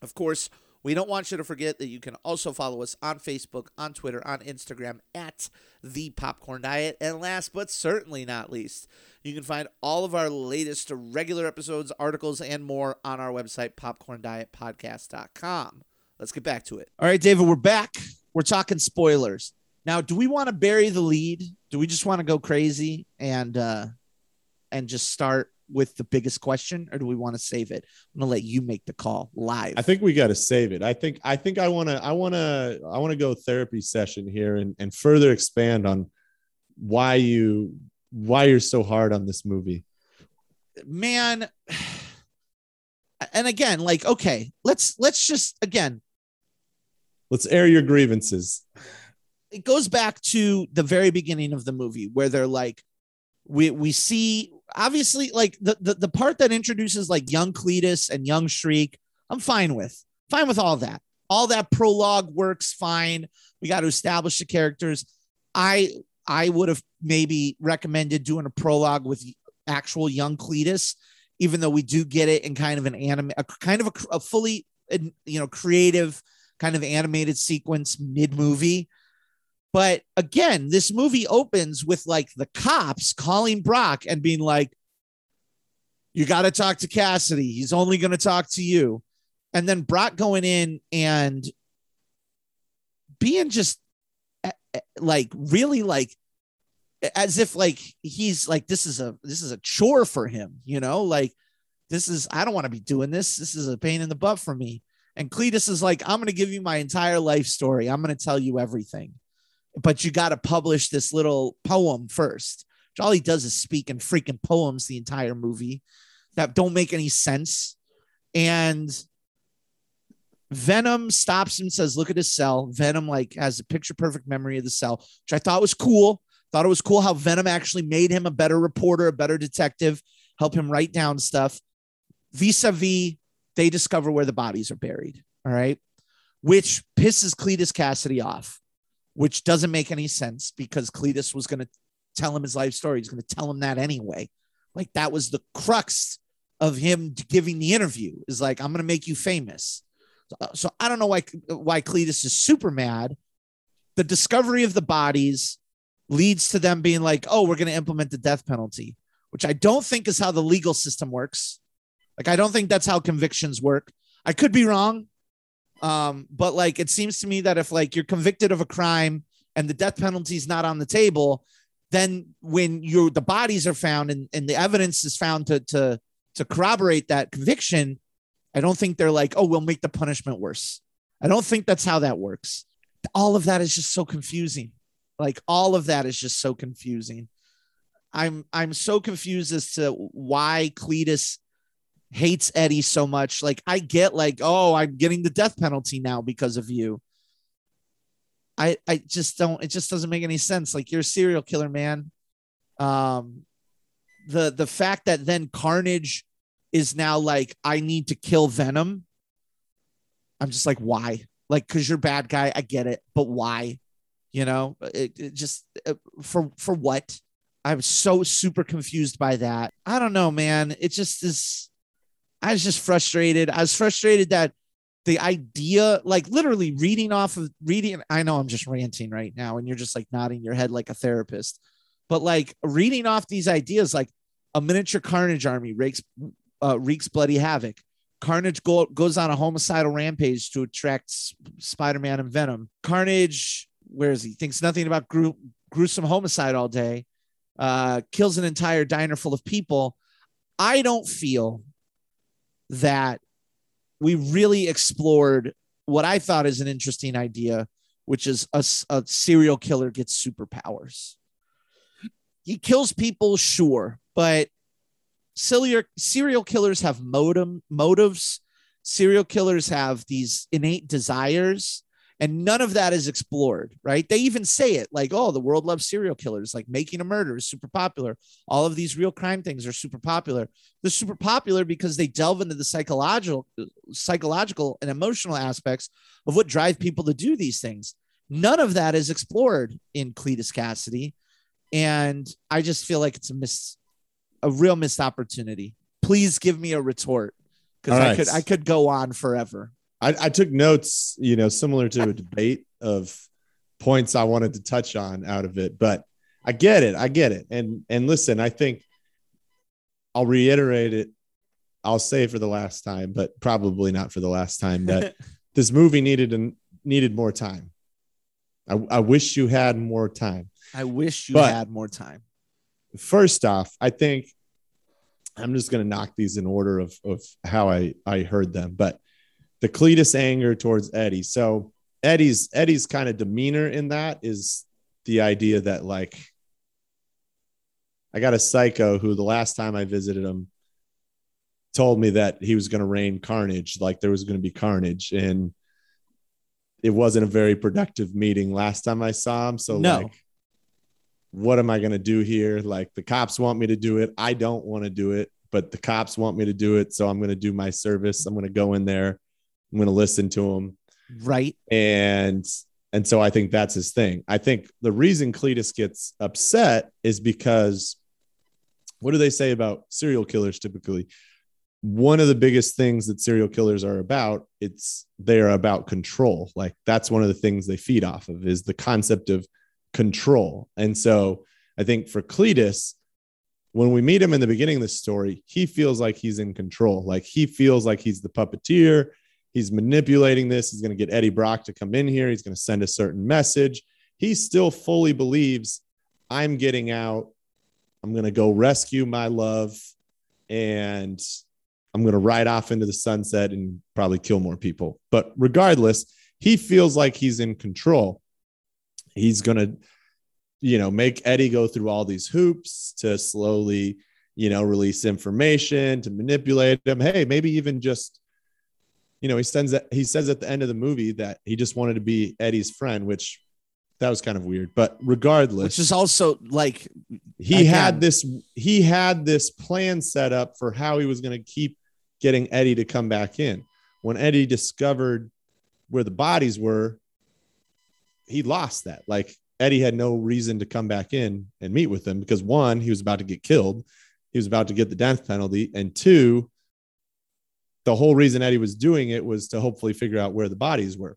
Of course, we don't want you to forget that you can also follow us on Facebook, on Twitter, on Instagram at The Popcorn Diet. And last but certainly not least, you can find all of our latest regular episodes, articles, and more on our website, popcorndietpodcast.com. Let's get back to it. All right, David, we're back. We're talking spoilers. Now, do we want to bury the lead? Do we just want to go crazy and uh and just start with the biggest question, or do we want to save it? I'm gonna let you make the call live. I think we got to save it. I think I think I want to I want to I want to go therapy session here and and further expand on why you why you're so hard on this movie. man and again like okay let's let's just again Let's air your grievances. it goes back to the very beginning of the movie where they're like we we see obviously like the the, the part that introduces like young cletus and young shriek i'm fine with. Fine with all that. All that prologue works fine. We got to establish the characters. I i would have maybe recommended doing a prologue with actual young cletus even though we do get it in kind of an anime a kind of a, a fully you know creative kind of animated sequence mid movie but again, this movie opens with like the cops calling Brock and being like, you got to talk to Kasady. He's only going to talk to you. And then Brock going in and being just eh, eh, like really like as if like he's like this is a this is a chore for him, you know, like this is I don't want to be doing this. This is a pain in the butt for me. And Cletus is like, I'm going to give you my entire life story. I'm going to tell you everything but you got to publish this little poem first. All he does is speak in freaking poems the entire movie that don't make any sense. And Venom stops him, and says, Look at his cell. Venom, like, has a picture perfect memory of the cell, which I thought was cool. Thought it was cool how Venom actually made him a better reporter, a better detective, help him write down stuff. Vis a vis, they discover where the bodies are buried. All right. Which pisses Cletus Kasady off which doesn't make any sense because Cletus was going to tell him his life story. He's going to tell him that anyway. Like that was the crux of him giving the interview is like, I'm going to make you famous. So, so I don't know why, why Cletus is super mad. The discovery of the bodies leads to them being like, oh, we're going to implement the death penalty, which I don't think is how the legal system works. Like, I don't think that's how convictions work. I could be wrong. Um, but like it seems to me that if like you're convicted of a crime and the death penalty is not on the table, then when you the bodies are found and, and the evidence is found to to to corroborate that conviction, I don't think they're like, oh, we'll make the punishment worse. I don't think that's how that works. All of that is just so confusing. Like all of that is just so confusing. I'm I'm so confused as to why Cletus hates Eddie so much. Like I get like, oh, I'm getting the death penalty now because of you. I I just don't it just doesn't make any sense. Like you're a serial killer, man. Um the the fact that then Carnage is now like, I need to kill Venom. I'm just like, why? Like, cause you're bad guy. I get it, but why? You know, it, it just uh, for for what? I was so super confused by that. I don't know, man. It just is I was just frustrated. I was frustrated that the idea, like literally reading off of reading, I know I'm just ranting right now, and you're just like nodding your head like a therapist, but like reading off these ideas, like a miniature carnage army wreaks, uh, wreaks bloody havoc. Carnage go, goes on a homicidal rampage to attract Spider Man and Venom. Carnage, where is he? Thinks nothing about gru- gruesome homicide all day, uh, kills an entire diner full of people. I don't feel that we really explored what I thought is an interesting idea, which is a, a serial killer gets superpowers. He kills people, sure, but serial serial killers have modem motives. Serial killers have these innate desires, And none of that is explored, right? They even say it like, oh, the world loves serial killers, like making a murder is super popular. All of these real crime things are super popular. They're super popular because they delve into the psychological, psychological and emotional aspects of what drive people to do these things. None of that is explored in Cletus Kasady. And I just feel like it's a miss, a real missed opportunity. Please give me a retort because All I could I could go on forever. I, I took notes, you know, similar to a <laughs> debate of points I wanted to touch on out of it, but I get it. I get it. And and listen, I think I'll reiterate it. I'll say for the last time, but probably not for the last time that <laughs> this movie needed and needed more time. I, I wish you had more time. I wish you But- had more time. First off, I think I'm just going to knock these in order of, of how I, I heard them, but the Cletus anger towards Eddie. So Eddie's Eddie's kind of demeanor in that is the idea that like I got a psycho who the last time I visited him told me that he was going to rain carnage, like there was going to be carnage, and it wasn't a very productive meeting last time I saw him. So No. like, what am I going to do here? Like the cops want me to do it. I don't want to do it, but the cops want me to do it. So I'm going to do my service. I'm going to go in there. I'm going to listen to him. Right. and and so I think that's his thing. I think the reason Cletus gets upset is because what do they say about serial killers typically? One of the biggest things that serial killers are about, it's they're about control. Like that's one of the things they feed off of is the concept of control. And so I think for Cletus, when we meet him in the beginning of the story, he feels like he's in control. Like he feels like he's the puppeteer he's manipulating this. He's going to get Eddie Brock to come in here. He's going to send a certain message. He still fully believes I'm getting out. I'm going to go rescue my love and I'm going to ride off into the sunset and probably kill more people. But regardless, he feels like he's in control. He's going to, you know, make Eddie go through all these hoops to slowly, you know, release information, to manipulate him. Hey, maybe even just you know, he sends that he says at the end of the movie that he just wanted to be Eddie's friend, which that was kind of weird. But regardless, Which is also like he had this he had this plan set up for how he was going to keep getting Eddie to come back in. When Eddie discovered where the bodies were, he lost that. Like Eddie had no reason to come back in and meet with him because one, he was about to get killed, he was about to get the death penalty, and two, the whole reason Eddie was doing it was to hopefully figure out where the bodies were.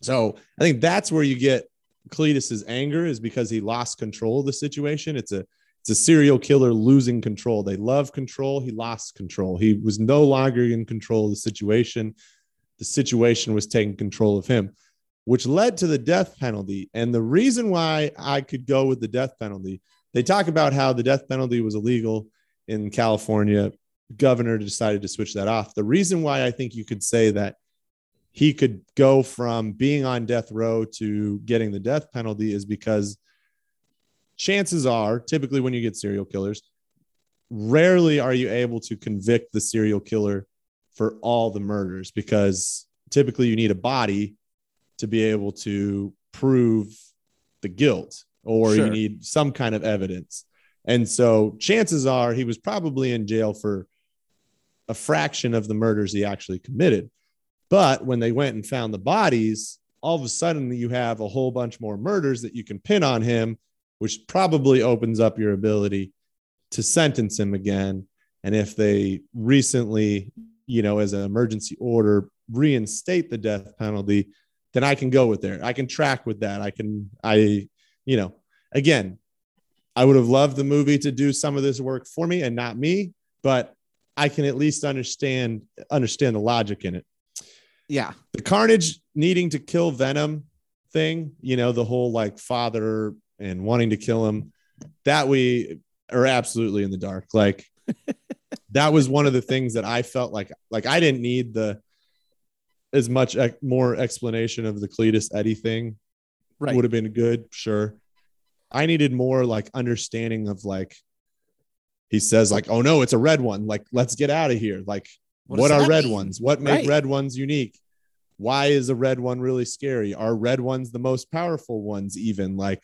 So I think that's where you get Cletus's anger is because he lost control of the situation. It's a it's a serial killer losing control. They love control. He lost control. He was no longer in control of the situation. The situation was taking control of him, which led to the death penalty. And the reason why I could go with the death penalty, they talk about how the death penalty was illegal in California. Governor decided to switch that off. The reason why I think you could say that he could go from being on death row to getting the death penalty is because chances are, typically when you get serial killers, rarely are you able to convict the serial killer for all the murders because typically you need a body to be able to prove the guilt or Sure. you need some kind of evidence. And so chances are he was probably in jail for a fraction of the murders he actually committed. But when they went and found the bodies, all of a sudden you have a whole bunch more murders that you can pin on him, which probably opens up your ability to sentence him again. And if they recently, you know, as an emergency order, reinstate the death penalty, then I can go with there. I can track with that. I can, I, you know, again, I would have loved the movie to do some of this work for me and not me, but I can at least understand understand the logic in it yeah. the carnage needing to kill venom thing you know the whole like father and wanting to kill him that we are absolutely in the dark like <laughs> that was one of the things that i felt like like i didn't need the as much ec- more explanation of the cletus eddie thing Right. would have been good sure i needed more like understanding of like he says like oh no it's a red one like let's get out of here like What what, are red mean? ones what make Right. red ones unique why is a red one really scary? Are red ones the most powerful ones? Even like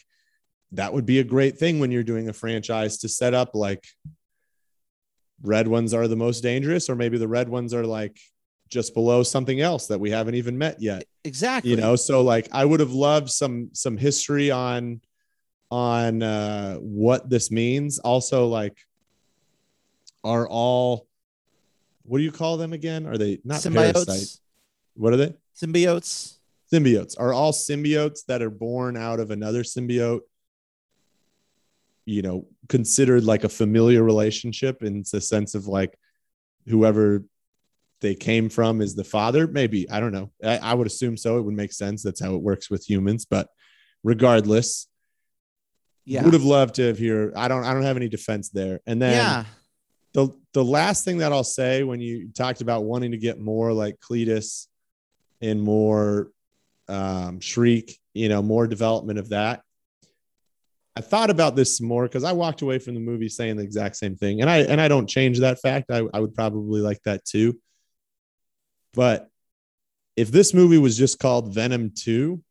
that would be a great thing when you're doing a franchise to set up like red ones are the most dangerous, or maybe the red ones are like just below something else that we haven't even met yet. Exactly. You know, so like I would have loved some some history on on uh what this means. Also, like are all what do you call them again? Are they not symbiotes. parasites? What are they? Symbiotes. Symbiotes. Are all symbiotes that are born out of another symbiote, you know, considered like a familiar relationship in the sense of like whoever they came from is the father? Maybe. I don't know. I, I would assume so. It would make sense. That's how it works with humans. But regardless, Yeah. would have loved to have hear. I don't I don't have any defense there. And then yeah. The the last thing that I'll say when you talked about wanting to get more like Cletus and more um, Shriek, you know, more development of that. I thought about this more because I walked away from the movie saying the exact same thing, and I and I don't change that fact. I, I would probably like that too. But if this movie was just called Venom Two,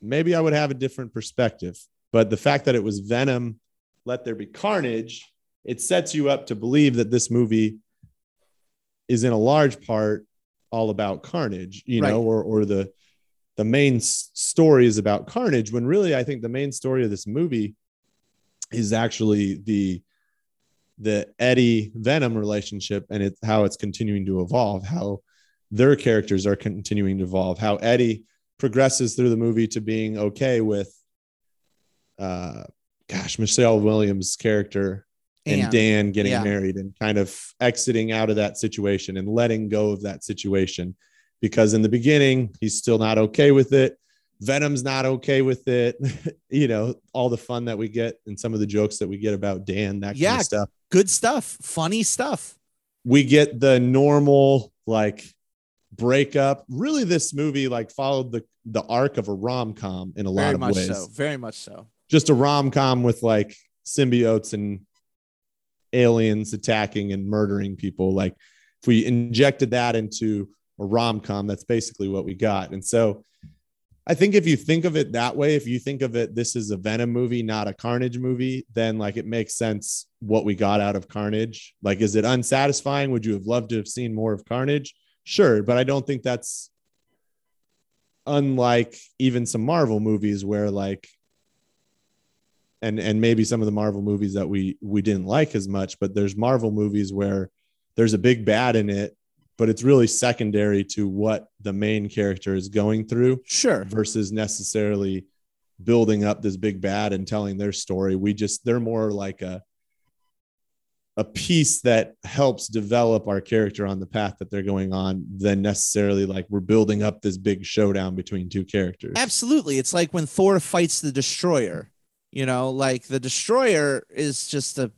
maybe I would have a different perspective. But the fact that it was Venom, Let There Be Carnage, it sets you up to believe that this movie is in a large part all about carnage, you know, or or the the main s- story is about carnage when really I think the main story of this movie is actually the the Eddie Venom relationship and it's how it's continuing to evolve, how their characters are continuing to evolve, how Eddie progresses through the movie to being okay with uh gosh, Michelle Williams' character and, And- Dan getting yeah. married and kind of exiting out of that situation and letting go of that situation. Because in the beginning, he's still not okay with it. Venom's not okay with it. <laughs> you know, all the fun that we get and some of the jokes that we get about Dan, that kind Yeah. of stuff. Good stuff. Funny stuff. We get the normal like breakup. Really, this movie like followed the the arc of a rom com in a lot of much ways so. Very much so. just a rom com with like symbiotes and aliens attacking and murdering people. Like if we injected that into a rom com, that's basically what we got. And so I think if you think of it that way, if you think of it, this is a Venom movie, not a Carnage movie, then like it makes sense what we got out of Carnage. Like, is it unsatisfying? Would you have loved to have seen more of Carnage? Sure, but I don't think that's unlike even some Marvel movies where like and and maybe some of the Marvel movies that we we didn't like as much, but there's Marvel movies where there's a big bad in it, but it's really secondary to what the main character is going through Sure. versus necessarily building up this big bad and telling their story. We just they're more like a a piece that helps develop our character on the path that they're going on than necessarily like we're building up this big showdown between two characters. Absolutely. It's like when Thor fights the destroyer. You know, like the destroyer is just a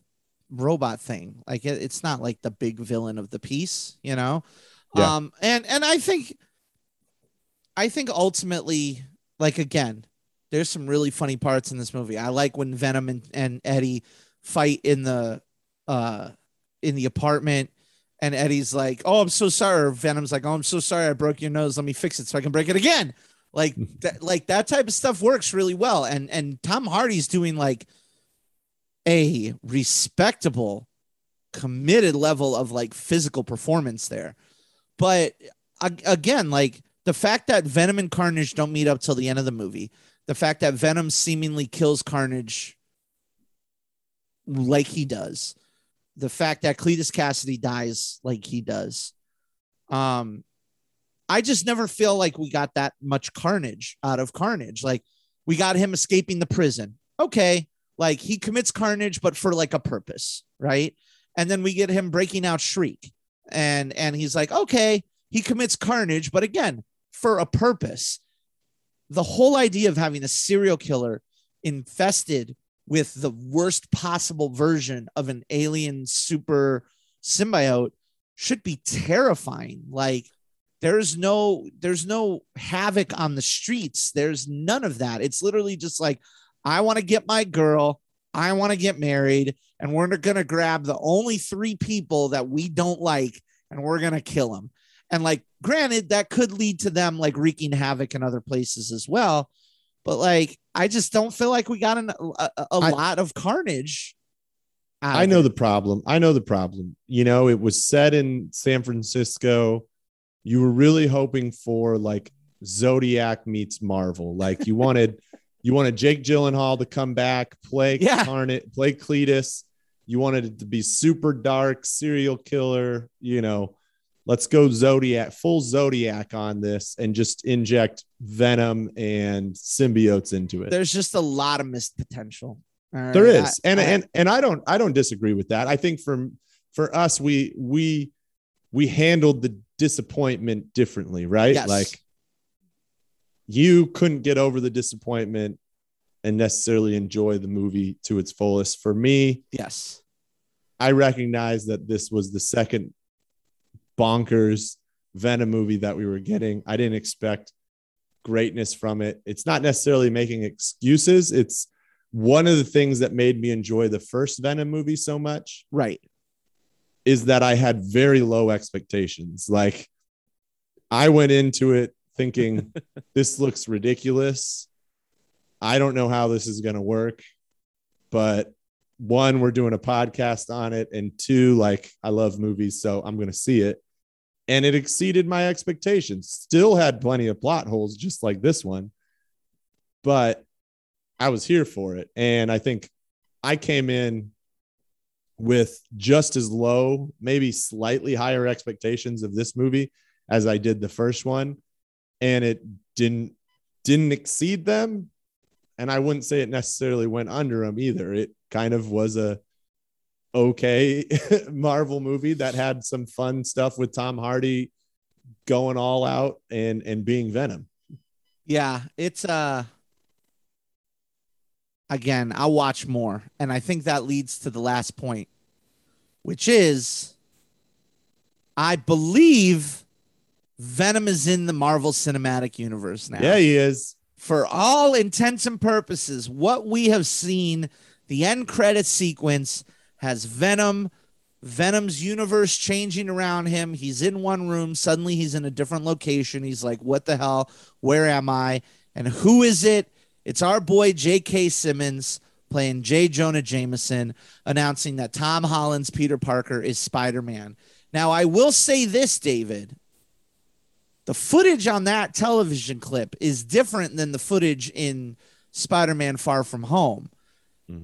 robot thing. Like it, it's not like the big villain of the piece, you know? Yeah. Um and and I think I think ultimately, like again, there's some really funny parts in this movie. I like when Venom and, and Eddie fight in the uh in the apartment and Eddie's like, "Oh, I'm so sorry." Or Venom's like, "Oh, I'm so sorry. I broke your nose. Let me fix it so I can break it again." Like that, like that type of stuff works really well. And and Tom Hardy's doing like a respectable, committed level of like physical performance there. But again, like the fact that Venom and Carnage don't meet up till the end of the movie, the fact that Venom seemingly kills Carnage like he does, the fact that Cletus Kasady dies like he does. Um, I just never feel like we got that much carnage out of Carnage. Like we got him escaping the prison. Okay. Like he commits carnage, but for like a purpose, right? And then we get him breaking out Shriek. And and he's like, okay, he commits carnage, but again, for a purpose. The whole idea of having a serial killer infested with the worst possible version of an alien super symbiote should be terrifying. Like there's no there's no havoc on the streets. There's none of that. It's literally just like I want to get my girl, I want to get married, and we're going to grab the only three people that we don't like and we're going to kill them. And like, granted, that could lead to them like wreaking havoc in other places as well. But like, I just don't feel like we got an, a, a I- lot of carnage. I of know it. the problem. I know the problem. You know, it was said in San Francisco. You were really hoping for like Zodiac meets Marvel. Like you wanted, <laughs> you wanted Jake Gyllenhaal to come back, play Yeah. Carnage, play Cletus. You wanted it to be super dark, serial killer. You know, let's go Zodiac, full Zodiac on this, and just inject Venom and symbiotes into it. There's just a lot of missed potential. There is, I- and I- and and I don't I don't disagree with that. I think for for us, we we we handled the disappointment differently, right? Yes. Like you couldn't get over the disappointment and necessarily enjoy the movie to its fullest. For me, yes, I recognize that this was the second bonkers Venom movie that we were getting. I didn't expect greatness from it. It's not necessarily making excuses. It's one of the things that made me enjoy the first Venom movie so much right. Is that I had very low expectations. Like I went into it thinking <laughs> this looks ridiculous. I don't know how this is going to work, but one, we're doing a podcast on it, and two, like I love movies, so I'm going to see it. And it exceeded my expectations. Still had plenty of plot holes, just like this one, but I was here for it. And I think I came in with just as low, maybe slightly higher expectations of this movie as I did the first one, and it didn't didn't exceed them. And I wouldn't say it necessarily went under them either. It kind of was a okay <laughs> Marvel movie that had some fun stuff with Tom Hardy going all out and and being Venom. Yeah, it's uh again, I'll watch more. And I think that leads to the last point, which is I believe Venom is in the Marvel Cinematic Universe now. Yeah, he is. For all intents and purposes, what we have seen, the end credit sequence has Venom, Venom's universe changing around him. He's in one room. Suddenly he's in a different location. He's like, what the hell? Where am I? And who is it? It's our boy J.K. Simmons playing J. Jonah Jameson, announcing that Tom Holland's Peter Parker is Spider Man. Now, I will say this, David. The footage on that television clip is different than the footage in Spider Man Far From Home.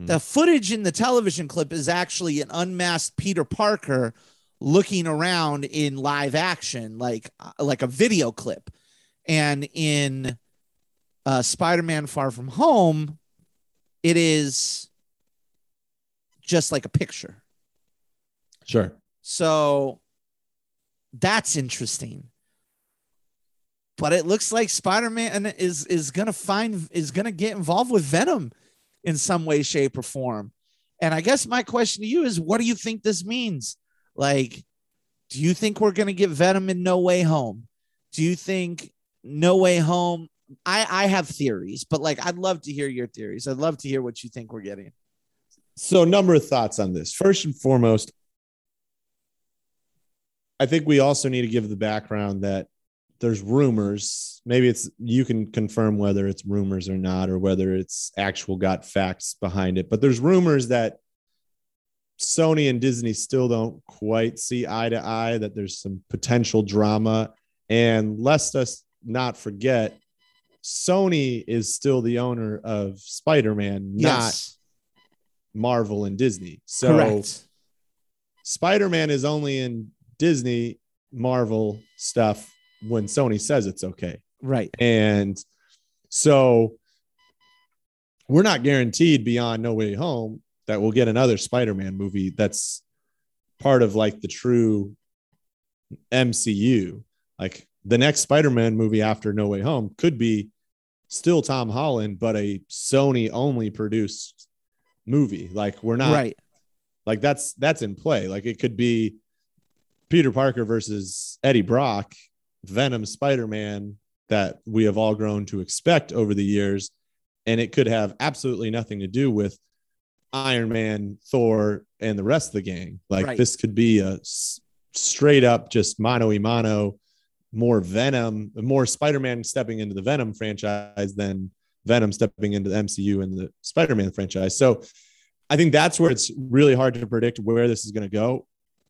The footage in the television clip is actually an unmasked Peter Parker looking around in live action, like uh, like a video clip. And in uh, Spider-Man: Far From Home, it is just like a picture. Sure. So that's interesting. But it looks like Spider-Man is is gonna find is gonna get involved with Venom in some way, shape, or form. And I guess my question to you is what do you think this means? Like, do you think we're gonna get Venom in No Way Home? Do you think No Way Home? I, I have theories, but like I'd love to hear your theories. I'd love to hear what you think we're getting. So, number of thoughts on this. First and foremost, I think we also need to give the background that there's rumors. Maybe it's you can confirm whether it's rumors or not, or whether it's actual got facts behind it. But there's rumors that Sony and Disney still don't quite see eye to eye, that there's some potential drama. And lest us not forget, Sony is still the owner of Spider Man, not Yes, Marvel and Disney. So correct. Spider Man is only in Disney Marvel stuff when Sony says it's okay. Right. And so we're not guaranteed beyond No Way Home that we'll get another Spider Man movie that's part of like the true MCU. Like the next Spider Man movie after No Way Home could be still Tom Holland, but a Sony only produced movie. Like we're not right. like that's that's in play. Like it could be Peter Parker versus Eddie Brock, Venom Spider-Man that we have all grown to expect over the years and it could have absolutely nothing to do with Iron Man, Thor and the rest of the gang. Like Right. this could be a s- straight up just mano y mano more Venom, more Spider-Man stepping into the Venom franchise than Venom stepping into the MCU and the Spider-Man franchise. So I think that's where it's really hard to predict where this is going to go.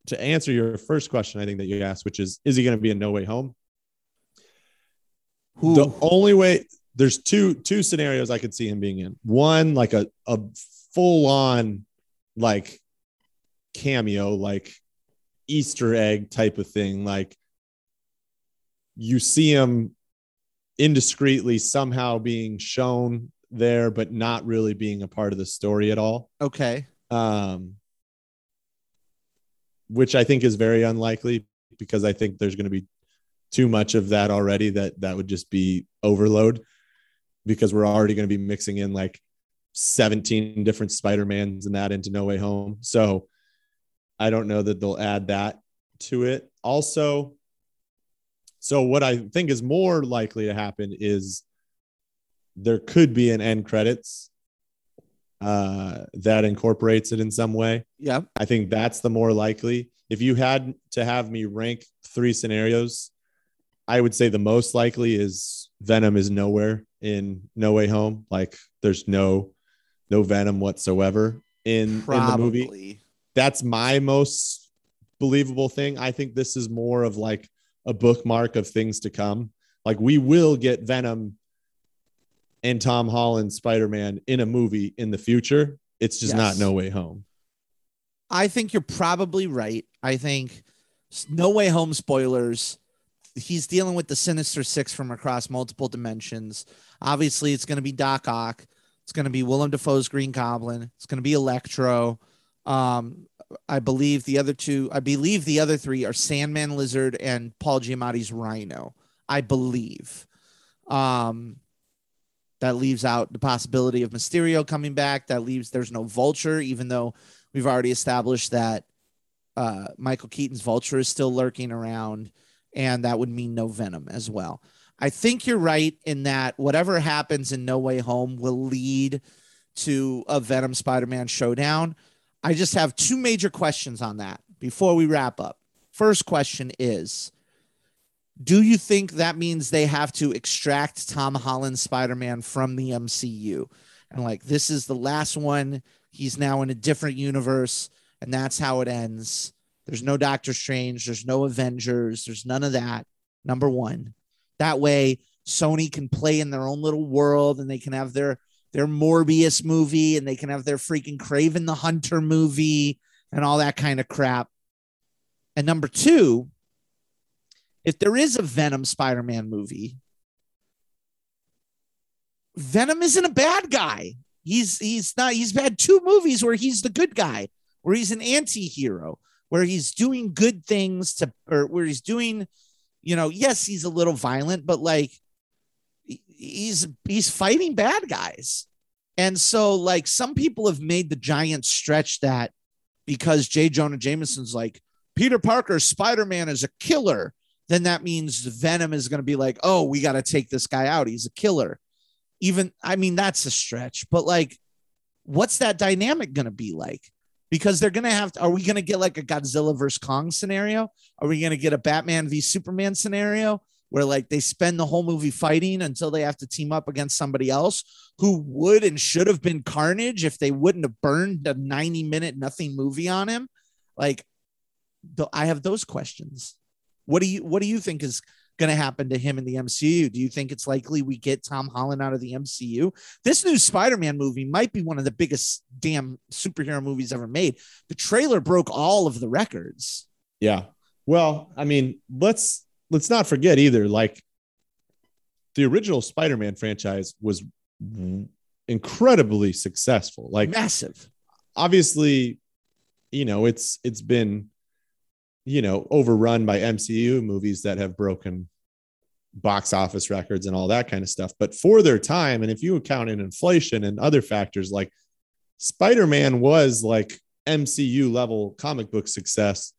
To answer your first question, I think that you asked, which is, is he going to be in No Way Home? Who The only way there's two two scenarios I could see him being in. One like a a full on like cameo, like Easter egg type of thing. Like you see him indiscreetly somehow being shown there, but not really being a part of the story at all. okay. Um, which I think is very unlikely because I think there's going to be too much of that already that that would just be overload because we're already going to be mixing in like 17 different Spider-Mans and that into No Way Home. So I don't know that they'll add that to it. Also, so what I think is more likely to happen is there could be an end credits uh, that incorporates it in some way. Yeah. I think that's the more likely. If you had to have me rank three scenarios, I would say the most likely is Venom is nowhere in No Way Home. Like there's no no Venom whatsoever in in the movie. That's my most believable thing. I think this is more of like a bookmark of things to come. Like we will get Venom and Tom Holland Spider-Man in a movie in the future. It's just not No Way Home. I think you're probably right. I think No Way Home spoilers. He's dealing with the Sinister Six from across multiple dimensions. Obviously, it's going to be Doc Ock. It's going to be Willem Dafoe's Green Goblin. It's going to be Electro. Um, I believe the other two. I believe the other three are Sandman, Lizard, and Paul Giamatti's Rhino. I believe. Um, that leaves out the possibility of Mysterio coming back. That leaves there's no Vulture, even though we've already established that uh, Michael Keaton's Vulture is still lurking around, and that would mean no Venom as well. I think you're right in that whatever happens in No Way Home will lead to a Venom Spider Man showdown. I just have two major questions on that before we wrap up. First question is Do you think that means they have to extract Tom Holland's Spider Man from the MCU? And like, this is the last one. He's now in a different universe, and that's how it ends. There's no Doctor Strange. There's no Avengers. There's none of that. Number one. That way, Sony can play in their own little world and they can have their their Morbius movie and they can have their freaking Kraven the Hunter movie and all that kind of crap. And number two, if there is a Venom Spider Man movie, Venom isn't a bad guy. He's he's not. He's had two movies where he's the good guy, where he's an anti-hero, where he's doing good things to, or where he's doing, you know, yes, he's a little violent, but like he's he's fighting bad guys. And so like some people have made the giant stretch that because J. Jonah Jameson's like Peter Parker, Spider-Man is a killer, then that means Venom is going to be like, oh, we got to take this guy out. He's a killer. Even, I mean, that's a stretch, but like, what's that dynamic going to be like? Because they're going to have to, are we going to get like a Godzilla versus Kong scenario? Are we going to get a Batman v Superman scenario where like they spend the whole movie fighting until they have to team up against somebody else who would and should have been Carnage if they wouldn't have burned a 90 minute nothing movie on him? Like, I have those questions. What do you what do you think is going to happen to him in the MCU? Do you think it's likely we get Tom Holland out of the MCU? This new Spider-Man movie might be one of the biggest damn superhero movies ever made. The trailer broke all of the records. Yeah. Well, I mean, let's let's not forget either. Like the original Spider-Man franchise was incredibly successful. Like Massive. obviously, you know, it's it's been you know overrun by MCU movies that have broken box office records and all that kind of stuff. But for their time, and if you account in inflation and other factors, like Spider-Man was like MCU level comic book success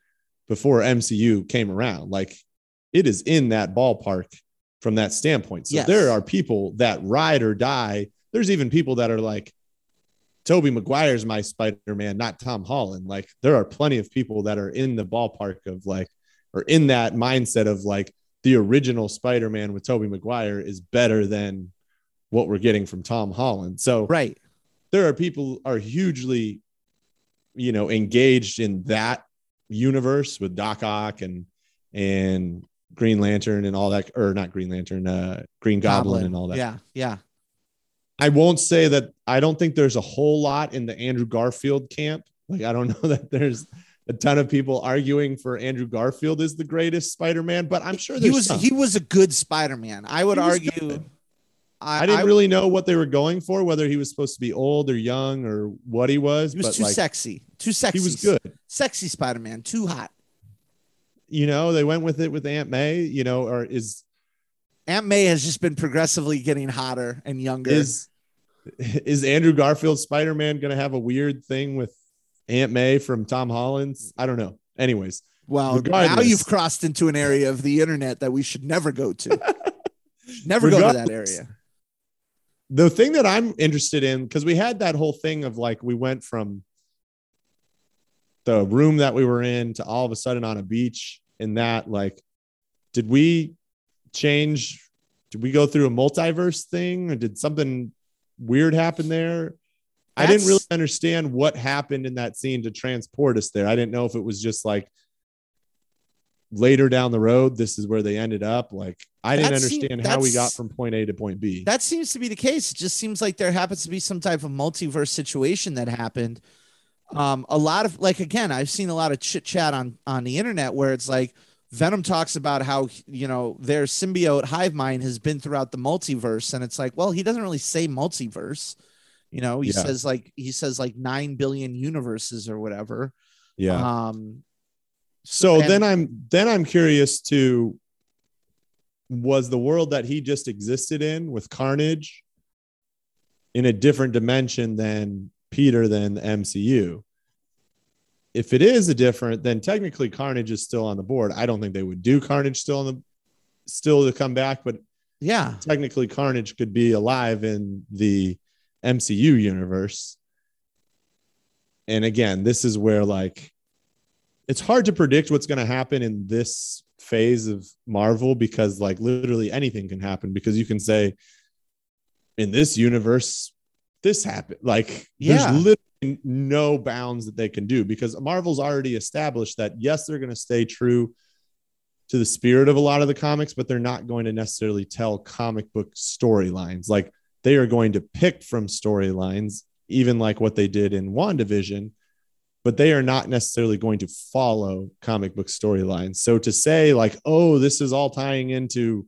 before MCU came around. Like it is in that ballpark from that standpoint. So Yes. there are people that ride or die. There's even people that are like, Tobey Maguire's my Spider-Man, not Tom Holland. Like there are plenty of people that are in the ballpark of like, or in that mindset of like, the original Spider-Man with Tobey Maguire is better than what we're getting from Tom Holland. So Right. there are people are hugely, you know, engaged in that universe with Doc Ock and and Green Lantern and all that, or not Green Lantern, uh, Green Goblin, and all that. Yeah. Yeah. I won't say that I don't think there's a whole lot in the Andrew Garfield camp. Like I don't <laughs> know that there's a ton of people arguing for Andrew Garfield is the greatest Spider-Man, but I'm sure he there's was some. he was a good Spider-Man. I would argue. good. I, I didn't I- really know what they were going for, whether he was supposed to be old or young or what he was, He was but too like sexy. Too sexy. he was good. Sexy Spider-Man. Too hot. You know, they went with it with Aunt May, you know, or is Aunt May has just been progressively getting hotter and younger. is is Andrew Garfield Spider-Man going to have a weird thing with Aunt May from Tom Holland's? I don't know. Anyways, well, now you've crossed into an area of the internet that we should never go to. <laughs> never go to that area. the thing that I'm interested in because we had that whole thing of like we went from the room that we were in to all of a sudden on a beach and that like did we change did we go through a multiverse thing or did something weird happen there I didn't really understand what happened in that scene to transport us there. I didn't know if it was just like later down the road, this is where they ended up. Like I didn't That seem- understand how we got from point A to point B. That seems to be the case. It just seems like there happens to be some type of multiverse situation that happened. Um, a lot of like again, I've seen a lot of chit chat on on the internet where it's like Venom talks about how you know their symbiote hive mind has been throughout the multiverse, and it's like, well, he doesn't really say multiverse. You know, he Yeah. says like he says like nine billion universes or whatever. yeah. Um, So and- then I'm then I'm curious to was the world that he just existed in with Carnage in a different dimension than Peter than the MCU? If it is a different, then technically Carnage is still on the board. I don't think they would do Carnage still on the still to come back, but yeah, technically Carnage could be alive in the MCU universe. And again, this is where like it's hard to predict what's going to happen in this phase of Marvel because like literally anything can happen because you can say in this universe this happened like Yeah. there's literally no bounds that they can do because Marvel's already established that yes they're going to stay true to the spirit of a lot of the comics but they're not going to necessarily tell comic book storylines like they are going to pick from storylines even like what they did in WandaVision but they are not necessarily going to follow comic book storylines. So to say like, oh, this is all tying into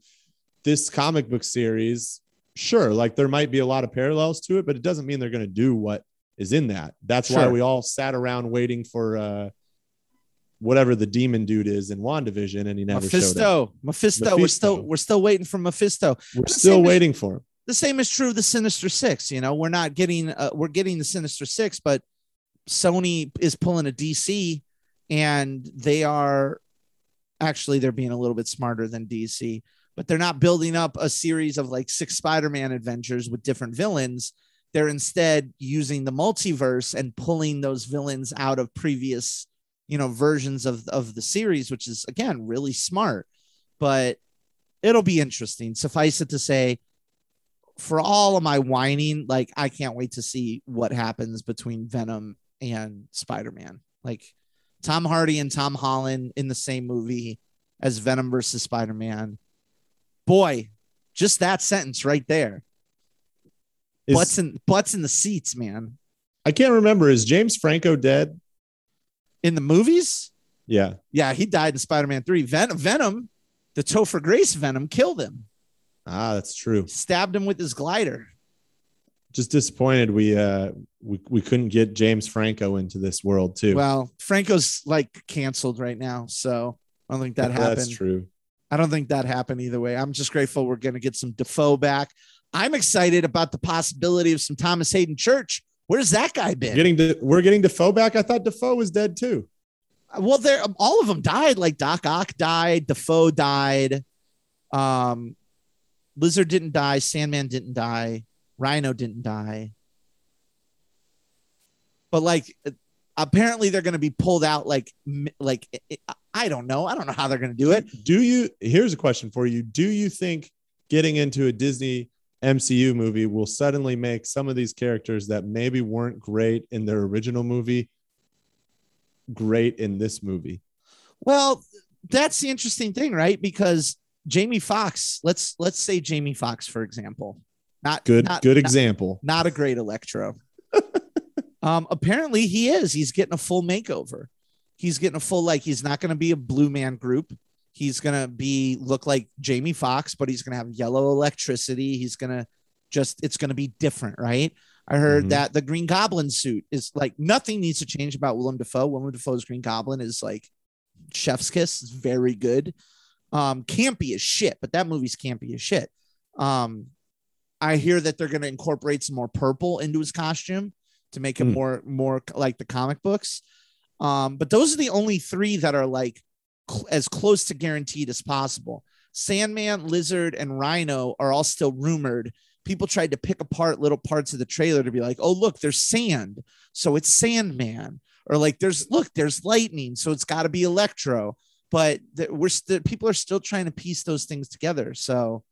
this comic book series, sure, like there might be a lot of parallels to it, but it doesn't mean they're going to do what is in that. That's why we all sat around waiting for uh whatever the demon dude is in WandaVision and he never showed up. Mephisto, Mephisto, We're still we're still waiting for Mephisto. We're still waiting for him. the same is true of the Sinister Six. You know, we're not getting uh, we're getting the Sinister Six, but Sony is pulling a DC, and they are actually they're being a little bit smarter than DC, but they're not building up a series of like six Spider-Man adventures with different villains. They're instead using the multiverse and pulling those villains out of previous, you know, versions of of the series, which is again really smart. But it'll be interesting. Suffice it to say, for all of my whining, like I can't wait to see what happens between Venom and Spider-Man. Like Tom Hardy and Tom Holland in the same movie as Venom versus Spider-Man. Boy, just that sentence right there. Is- butts in butts in the seats, man. I can't remember. Is James Franco dead? In the movies, Yeah. yeah, he died in Spider-Man 3. Ven- Venom, the Topher Grace Venom killed him, Ah, that's true. stabbed him with his glider. Just disappointed we uh we, we couldn't get James Franco into this world too. Well, Franco's like canceled right now, so I don't think that happened. That's true. I don't think that happened either way. I'm just grateful we're going to get some Dafoe back. I'm excited about the possibility of some Thomas Haden Church. Where's that guy been? Getting to we're getting Dafoe back. I thought Dafoe was dead too. Uh, well, there um, all of them died. Like Doc Ock died, Dafoe died, um, Lizard didn't die, Sandman didn't die, Rhino didn't die. But like, uh, apparently they're going to be pulled out like like I- don't know. I don't know how they're going to do it. Do you? Here's a question for you. Do you think getting into a Disney MCU movie will suddenly make some of these characters that maybe weren't great in their original movie great in this movie? Well, that's the interesting thing, right? Because Jamie Foxx, let's let's say Jamie Foxx for example. Not Good, not, good not- example. not a great electro. Um, apparently he is. He's getting a full makeover. He's getting a full like. He's not going to be a blue man group. He's going to be look like Jamie Foxx, but he's going to have yellow electricity. He's going to just. It's going to be different, right? I heard Mhm. that the Green Goblin suit is like nothing needs to change about Willem Dafoe. Willem Dafoe's Green Goblin is like chef's kiss. It's very good. Um, campy as shit, but that movie's campy as shit. Um, I hear that they're going to incorporate some more purple into his costume to make it Hmm. more more like the comic books. Um, but those are the only three that are like cl- as close to guaranteed as possible. Sandman, Lizard, and Rhino are all still rumored. People tried to pick apart little parts of the trailer to be like, "Oh, look, there's sand, so it's Sandman," or like, "There's look, there's lightning, so it's got to be Electro." But th- we're still people are still trying to piece those things together. So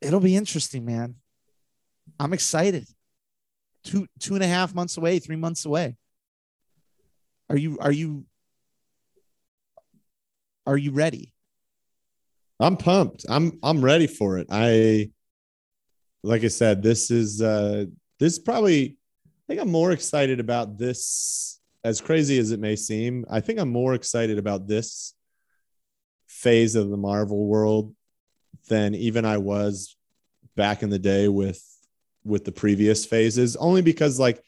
it'll be interesting, man. I'm excited. Two two and a half months away, three months away. Are you are you are you ready? I'm pumped. I'm I'm ready for it. I like I said, this is uh this is probably I think I'm more excited about this as crazy as it may seem. I think I'm more excited about this phase of the Marvel world than even I was back in the day with with the previous phases only because like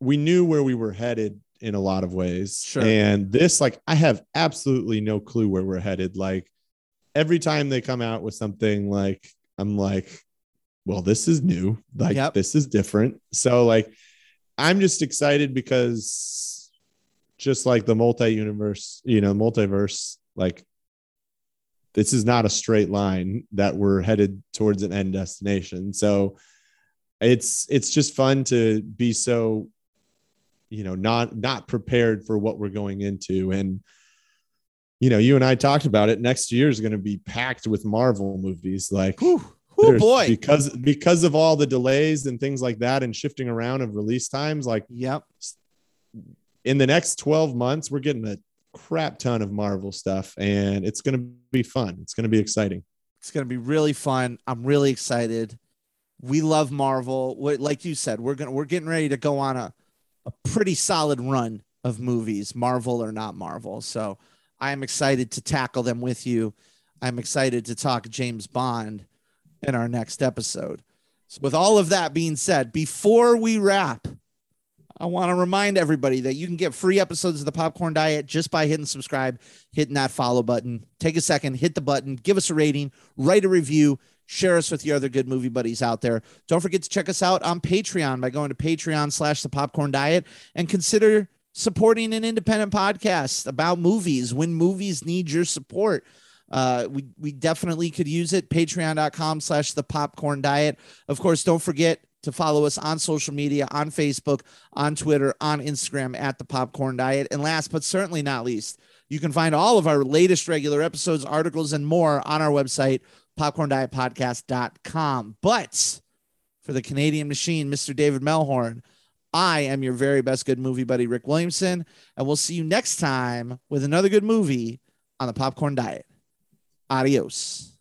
we knew where we were headed in a lot of ways. Sure. And this like I have absolutely no clue where we're headed like every time they come out with something like I'm like, well, this is new. Like Yep. this is different. So like I'm just excited because just like the multi-universe, you know, multiverse, like this is not a straight line that we're headed towards an end destination. So it's it's just fun to be so you know not not prepared for what we're going into and you know you and i talked about it next year is going to be packed with marvel movies like Oh boy. because because of all the delays and things like that and shifting around of release times like Yep. in the next 12 months we're getting a crap ton of marvel stuff and it's going to be fun it's going to be exciting It's gonna be really fun. I'm really excited. We love Marvel. What, like you said, we're gonna we're getting ready to go on a a pretty solid run of movies, Marvel or not Marvel. So I am excited to tackle them with you. I'm excited to talk James Bond in our next episode. So with all of that being said, before we wrap, I want to remind everybody that you can get free episodes of the Popcorn Diet just by hitting subscribe, hitting that follow button. Take a second, hit the button, give us a rating, write a review, share us with your other good movie buddies out there. Don't forget to check us out on Patreon by going to Patreon slash the Popcorn Diet and consider supporting an independent podcast about movies when movies need your support. Uh, we we definitely could use it. Patreon.com slash the popcorn diet. Of course, don't forget to follow us on social media, on Facebook, on Twitter, on Instagram at the popcorn diet. And last but certainly not least, you can find all of our latest regular episodes, articles, and more on our website, popcorndietpodcast.com. But for the Canadian machine, Mr. David Melhorn, I am your very best good movie buddy, Rick Williamson, and we'll see you next time with another good movie on the popcorn diet. Adios.